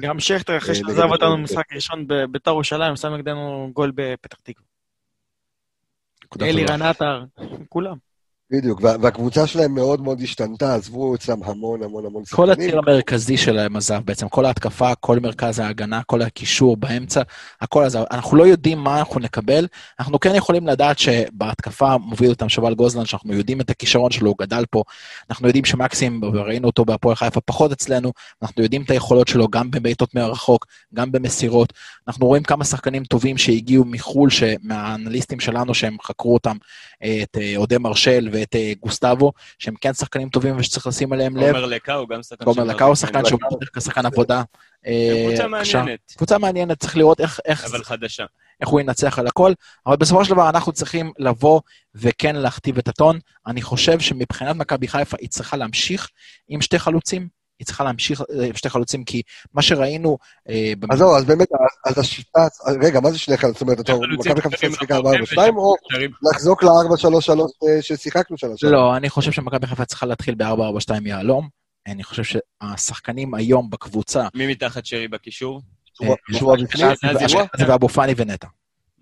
גם שכטר, אחרי שעזב אותנו. במשחק ראשון בביתר ירושלים, שם נגדנו גול בפתח תקווה. אלי. רנטר, כולם. בדיוק, וה- והקבוצה שלהם מאוד מאוד השתנתה, עזבו אצלם המון המון המון כל שחקנים. הציר המרכזי שלהם עזב בעצם, כל ההתקפה, כל מרכז ההגנה, כל הקישור באמצע, הכל עזב. אנחנו לא יודעים מה אנחנו נקבל, אנחנו כן יכולים לדעת שבהתקפה מוביל אותם שובל גוזלן, שאנחנו יודעים את הכישרון שלו, הוא גדל פה, אנחנו יודעים שמקסים, וראינו אותו בהפועל חיפה פחות אצלנו, אנחנו יודעים את היכולות שלו גם בבעיטות מרחוק, גם במסירות. אנחנו רואים כמה שחקנים טובים שהגיעו מחו"ל, מהאנליסטים שלנו שהם חקרו אותם, אה, את אה, אודה מרשל ואת אה, גוסטבו, שהם כן שחקנים טובים ושצריך לשים עליהם לב. עומר לקאו גם שחקן עומר של לקאו מחזיק שחקן. שהוא בדרך כלל שחקן עבודה. אה, קבוצה. מעניינת, קבוצה מעניינת, צריך לראות איך, איך, אבל חדשה. איך הוא ינצח על הכל, אבל בסופו של דבר אנחנו צריכים לבוא וכן להכתיב את הטון. אני חושב שמבחינת מכבי חיפה היא צריכה להמשיך עם שתי חלוצים, היא צריכה להמשיך אה, עם שתי חלוצים, כי מה שראינו... אה, אז זהו, אז באמת, אז השיטה, רגע, מה זה שני חלוצים? זאת אומרת, אתה מכבי חיפה שיחקה מאחוריהם 4 2 או לחזוק ל-4-3-3 אה, ששיחקנו שנה שעברה? לא, אני חושב שמכבי חיפה צריכה להתחיל ב-4-4-2 יהלום. אני חושב שהשחקנים היום בקבוצה, מי מתחת שרי בקישור? שועה- אה, בפנים? ואבו פאני ונטע.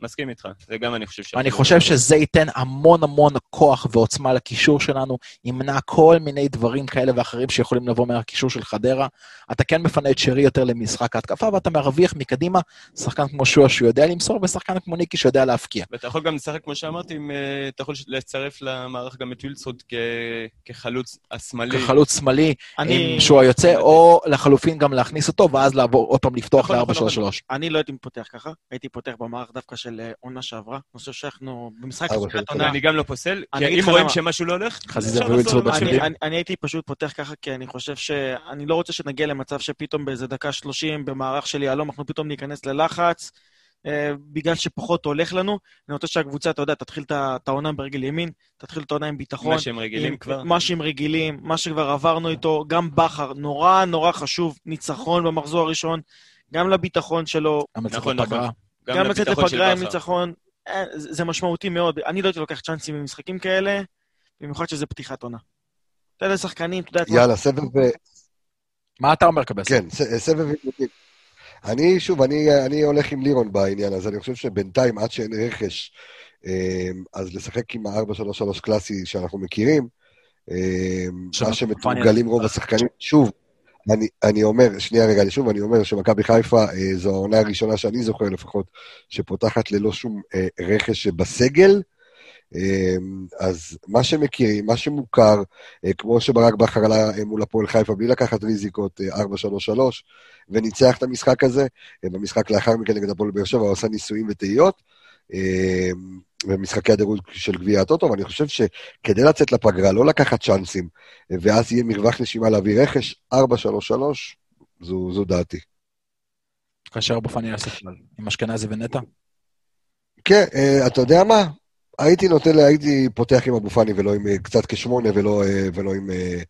מסכים איתך, זה גם אני חושב ש... אני חושב שזה ייתן המון המון כוח ועוצמה לקישור שלנו, ימנע כל מיני דברים כאלה ואחרים שיכולים לבוא מהקישור של חדרה. אתה כן מפנה את שרי יותר למשחק ההתקפה, ואתה מרוויח מקדימה שחקן כמו שועה שיודע למסור, ושחקן כמו ניקי שיודע להבקיע. ואתה יכול גם לשחק, כמו שאמרתי, עם, אה, אתה יכול לצרף למערך גם את וילצחוט כ- כחלוץ השמאלי. כחלוץ שמאלי, אני- עם שועה יוצא, או לחלופין גם להכניס אותו, ואז לעבור עוד פעם לפתוח נכון, נכון, נכון. ל-4-3-3. אני לא הייתי פותח ככה, הייתי פותח במערך דווקא של אה, עונה שעברה. אני חושב שאנחנו במשחק שלוש. עונה. אני גם לא פוסל, אני כי אם רואים. שמשהו לא הולך, חזיזה אפשר לחזור. אני, אני, אני הייתי פשוט פותח ככה, כי אני חושב שאני לא רוצה שנגיע למצב שפתאום באיזה דקה 30 במערך של יהלום אנחנו פתאום ניכנס ללחץ, אה, בגלל שפחות הולך לנו. אני רוצה שהקבוצה, אתה יודע, תתחיל את העונה ברגל ימין, תתחיל את העונה עם ביטחון. מה שהם רגילים עם- כבר. מה שהם רגילים, מה שכבר עברנו איתו, גם בכר, נורא נורא חשוב, ניצחון במחזור הראשון, גם לביטחון שלו, נכון, לפגרה. גם לצאת לפגרה עם. ניצחון, אה, זה משמעותי מאוד. אני לא הייתי לוקח צ'אנסים במשחקים כאלה, במיוחד שזה פתיחת עונה. אתה יודע, שחקנים, אתה יודע, יאללה, סבב... אה, מה אתה אומר, קבס? כן, ס- סבב עימותים. אני, שוב, אני, אני הולך עם לירון בעניין הזה, אני חושב שבינתיים, עד שאין רכש, אה, אז לשחק עם ה-4-3-3 קלאסי שאנחנו מכירים, אה, מה שמתורגלים רוב השחקנים, שוב, אני, אני אומר, שנייה רגע, אני שוב, אני אומר שמכבי חיפה, אה, זו העונה הראשונה שאני זוכר לפחות, שפותחת ללא שום אה, רכש בסגל, אה, אז מה שמכירים, מה שמוכר, אה, כמו שברק בכר עלה אה, מול הפועל חיפה בלי לקחת ריזיקות אה, 4-3-3, וניצח את המשחק הזה. אה, במשחק לאחר מכן נגד הפועל באר שבע הוא עשה ניסויים וטעיות. אה, במשחקי הדירוג של גביע הטוטו, ואני חושב שכדי לצאת לפגרה, לא לקחת צ'אנסים, ואז יהיה מרווח נשימה להביא רכש, 4-3-3, זו, זו דעתי. כאשר פאני יעשה כלל. עם אשכנזי ונטע? כן, אה, אתה יודע מה? הייתי נותן, הייתי פותח עם אבו פאני ולא עם, אה, קצת כשמונה ולא, אה, ולא עם אה,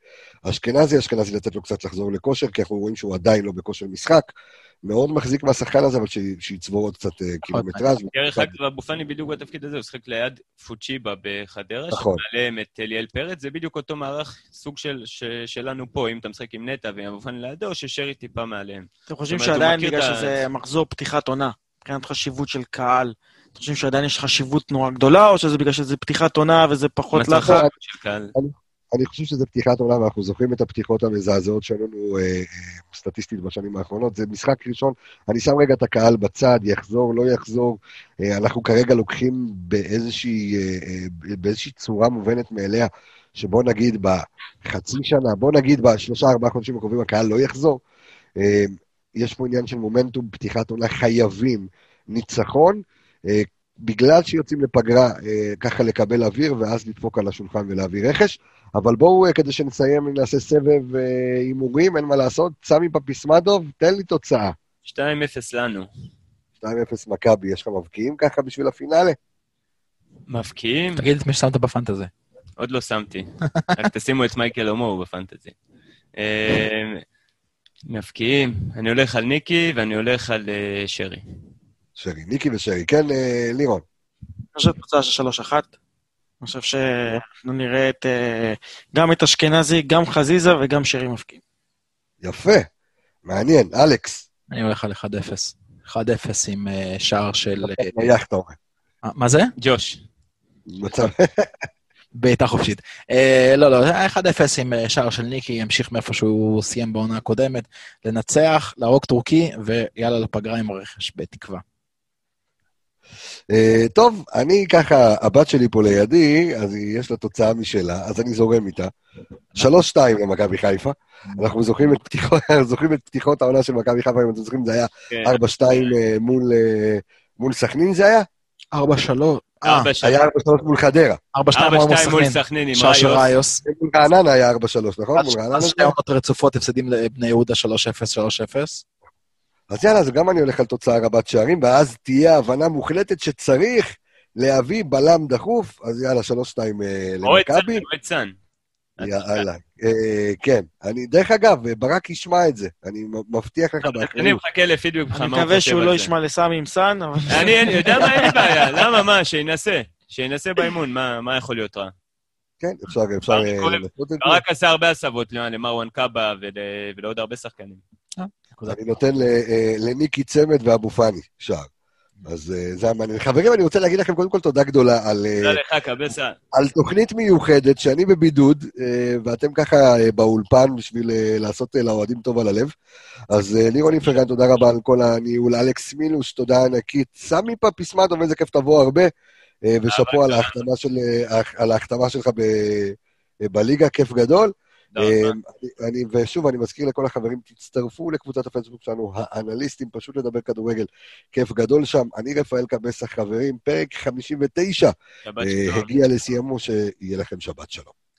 אשכנזי, אשכנזי לתת לו קצת לחזור לכושר, כי אנחנו רואים שהוא עדיין לא בכושר משחק. מאוד מחזיק מהשחקן הזה, אבל ש- שיצבור עוד קצת אה, קילומטראז'. דרך אגב, אבו פאני בדיוק בתפקיד הזה, הוא שיחק ליד פוצ'יבה בחדרה, נכון. שמעליהם את אליאל פרץ, זה בדיוק אותו מערך סוג של, ש, שלנו פה, אם אתה משחק עם נטע ועם אבו פאני לידו, ששרי טיפה מעליהם. אתם חושבים שעדיין בגלל שזה מחזור פתיחת עונה, מבחינת חשיבות של קהל, אתם חושבים שעדיין יש חשיבות נורא גדולה, או שזה בגלל שזה פתיחת עונה וזה פחות לחץ? אני חושב שזה פתיחת עונה, ואנחנו זוכרים את הפתיחות המזעזעות שלנו אה, אה, סטטיסטית בשנים האחרונות. זה משחק ראשון, אני שם רגע את הקהל בצד, יחזור, לא יחזור. אה, אנחנו כרגע לוקחים באיזושהי, אה, אה, באיזושהי צורה מובנת מאליה, שבוא נגיד בחצי שנה, בוא נגיד בשלושה, ארבעה חודשים הקרובים הקהל לא יחזור. אה, יש פה עניין של מומנטום, פתיחת עונה, חייבים ניצחון. אה, בגלל שיוצאים לפגרה, אה, ככה לקבל אוויר, ואז לדפוק על השולחן ולהביא רכש. אבל בואו, אה, כדי שנסיים, נעשה סבב הימורים, אין מה לעשות. סמי פפיסמדוב, תן לי תוצאה. 2-0 לנו. 2-0 מכבי, יש לך מבקיעים ככה בשביל הפינאלה? מבקיעים? תגיד את מי ששמת בפנטזי. עוד לא שמתי. [LAUGHS] רק תשימו את מייקל הומו בפנטזי. מבקיעים, אני הולך על ניקי ואני הולך על שרי. שרי, ניקי ושרי. כן, אה, לירון. אני חושב תוצאה של שלוש אחת. אני חושב שאנחנו נראה את, אה, גם את אשכנזי, גם חזיזה וגם שרי מפקיעים. יפה, מעניין. אלכס, אני הולך על 1-0. 1-0 עם אה, שער של... נייח, אתה אומר. מה זה? ג'וש. מצב... [LAUGHS] בעיטה חופשית. אה, לא, לא, 1-0 עם שער של ניקי, ימשיך מאיפה שהוא סיים בעונה הקודמת, לנצח, להרוג טורקי, ויאללה לפגרה עם הרכש, בתקווה. אה, טוב, אני ככה, הבת שלי פה לידי, אז היא- יש לה תוצאה משלה, אז אני זורם איתה. 3-2 למכבי חיפה. אנחנו זוכרים את פתיחות, [LAUGHS] זוכרים את פתיחות העונה של מכבי חיפה, אם אתם זוכרים, זה היה כן. 4-2 אה, מול, אה, מול סכנין זה היה? 4-3, אה, 4-2 היה 4-3 מול חדרה. 4-2 מול מול סכנין סכנין. עם ראיוס. מול רעננה היה 4-3, נכון? מול רעננה שתי עונות רצופות הפסדים לבני יהודה 3-0, 3-0. אז יאללה, אז גם אני הולך על תוצאה רבת שערים, ואז תהיה הבנה מוחלטת שצריך להביא בלם דחוף, אז יאללה, שלוש שתיים אה, אוהד סאן, למכבי. אוהד סאן. יאללה. אה, כן. אני, דרך אגב, ברק ישמע את זה, אני מבטיח לך אני באחריות. מחכה לפידבק שלך, אני מקווה חושב שהוא לא. ישמע לסמי עם סאן, אבל... אני אני יודע מה, אין לי בעיה. למה, מה, שינסה. שינסה באימון, מה מה יכול להיות רע? כן, אפשר, אפשר ברק אה, כואב. לעשות את זה. ברק עשה הרבה הסבות למרואן קאבה ול- ולעוד הרבה שחקנים. אני נותן ל- אה, לניקי צמד ואבו פאני שער. אז אה, זה המעניין. חברים, אני רוצה להגיד לכם קודם כל תודה גדולה על, אה, תודה לך, קבסה. על תוכנית מיוחדת, שאני בבידוד, ואתם ככה באולפן בשביל לעשות לאוהדים טוב על הלב. אז לירון איפרגן, תודה רבה על כל הניהול. אלכס מילוש, תודה ענקית. סמי פפיסמטוב, איזה כיף תבוא הרבה. ושאפו על ההחתמה שלך ב- בליגה, כיף גדול. אה. אני, ושוב, אני מזכיר לכל החברים, תצטרפו לקבוצת הפייסבוק שלנו, האנליסטים, פשוט לדבר כדורגל, כיף גדול שם. אני רפאל קבסה, חברים, פרק 59 שבת אה. הגיע לסיימו, שיהיה לכם שבת שלום.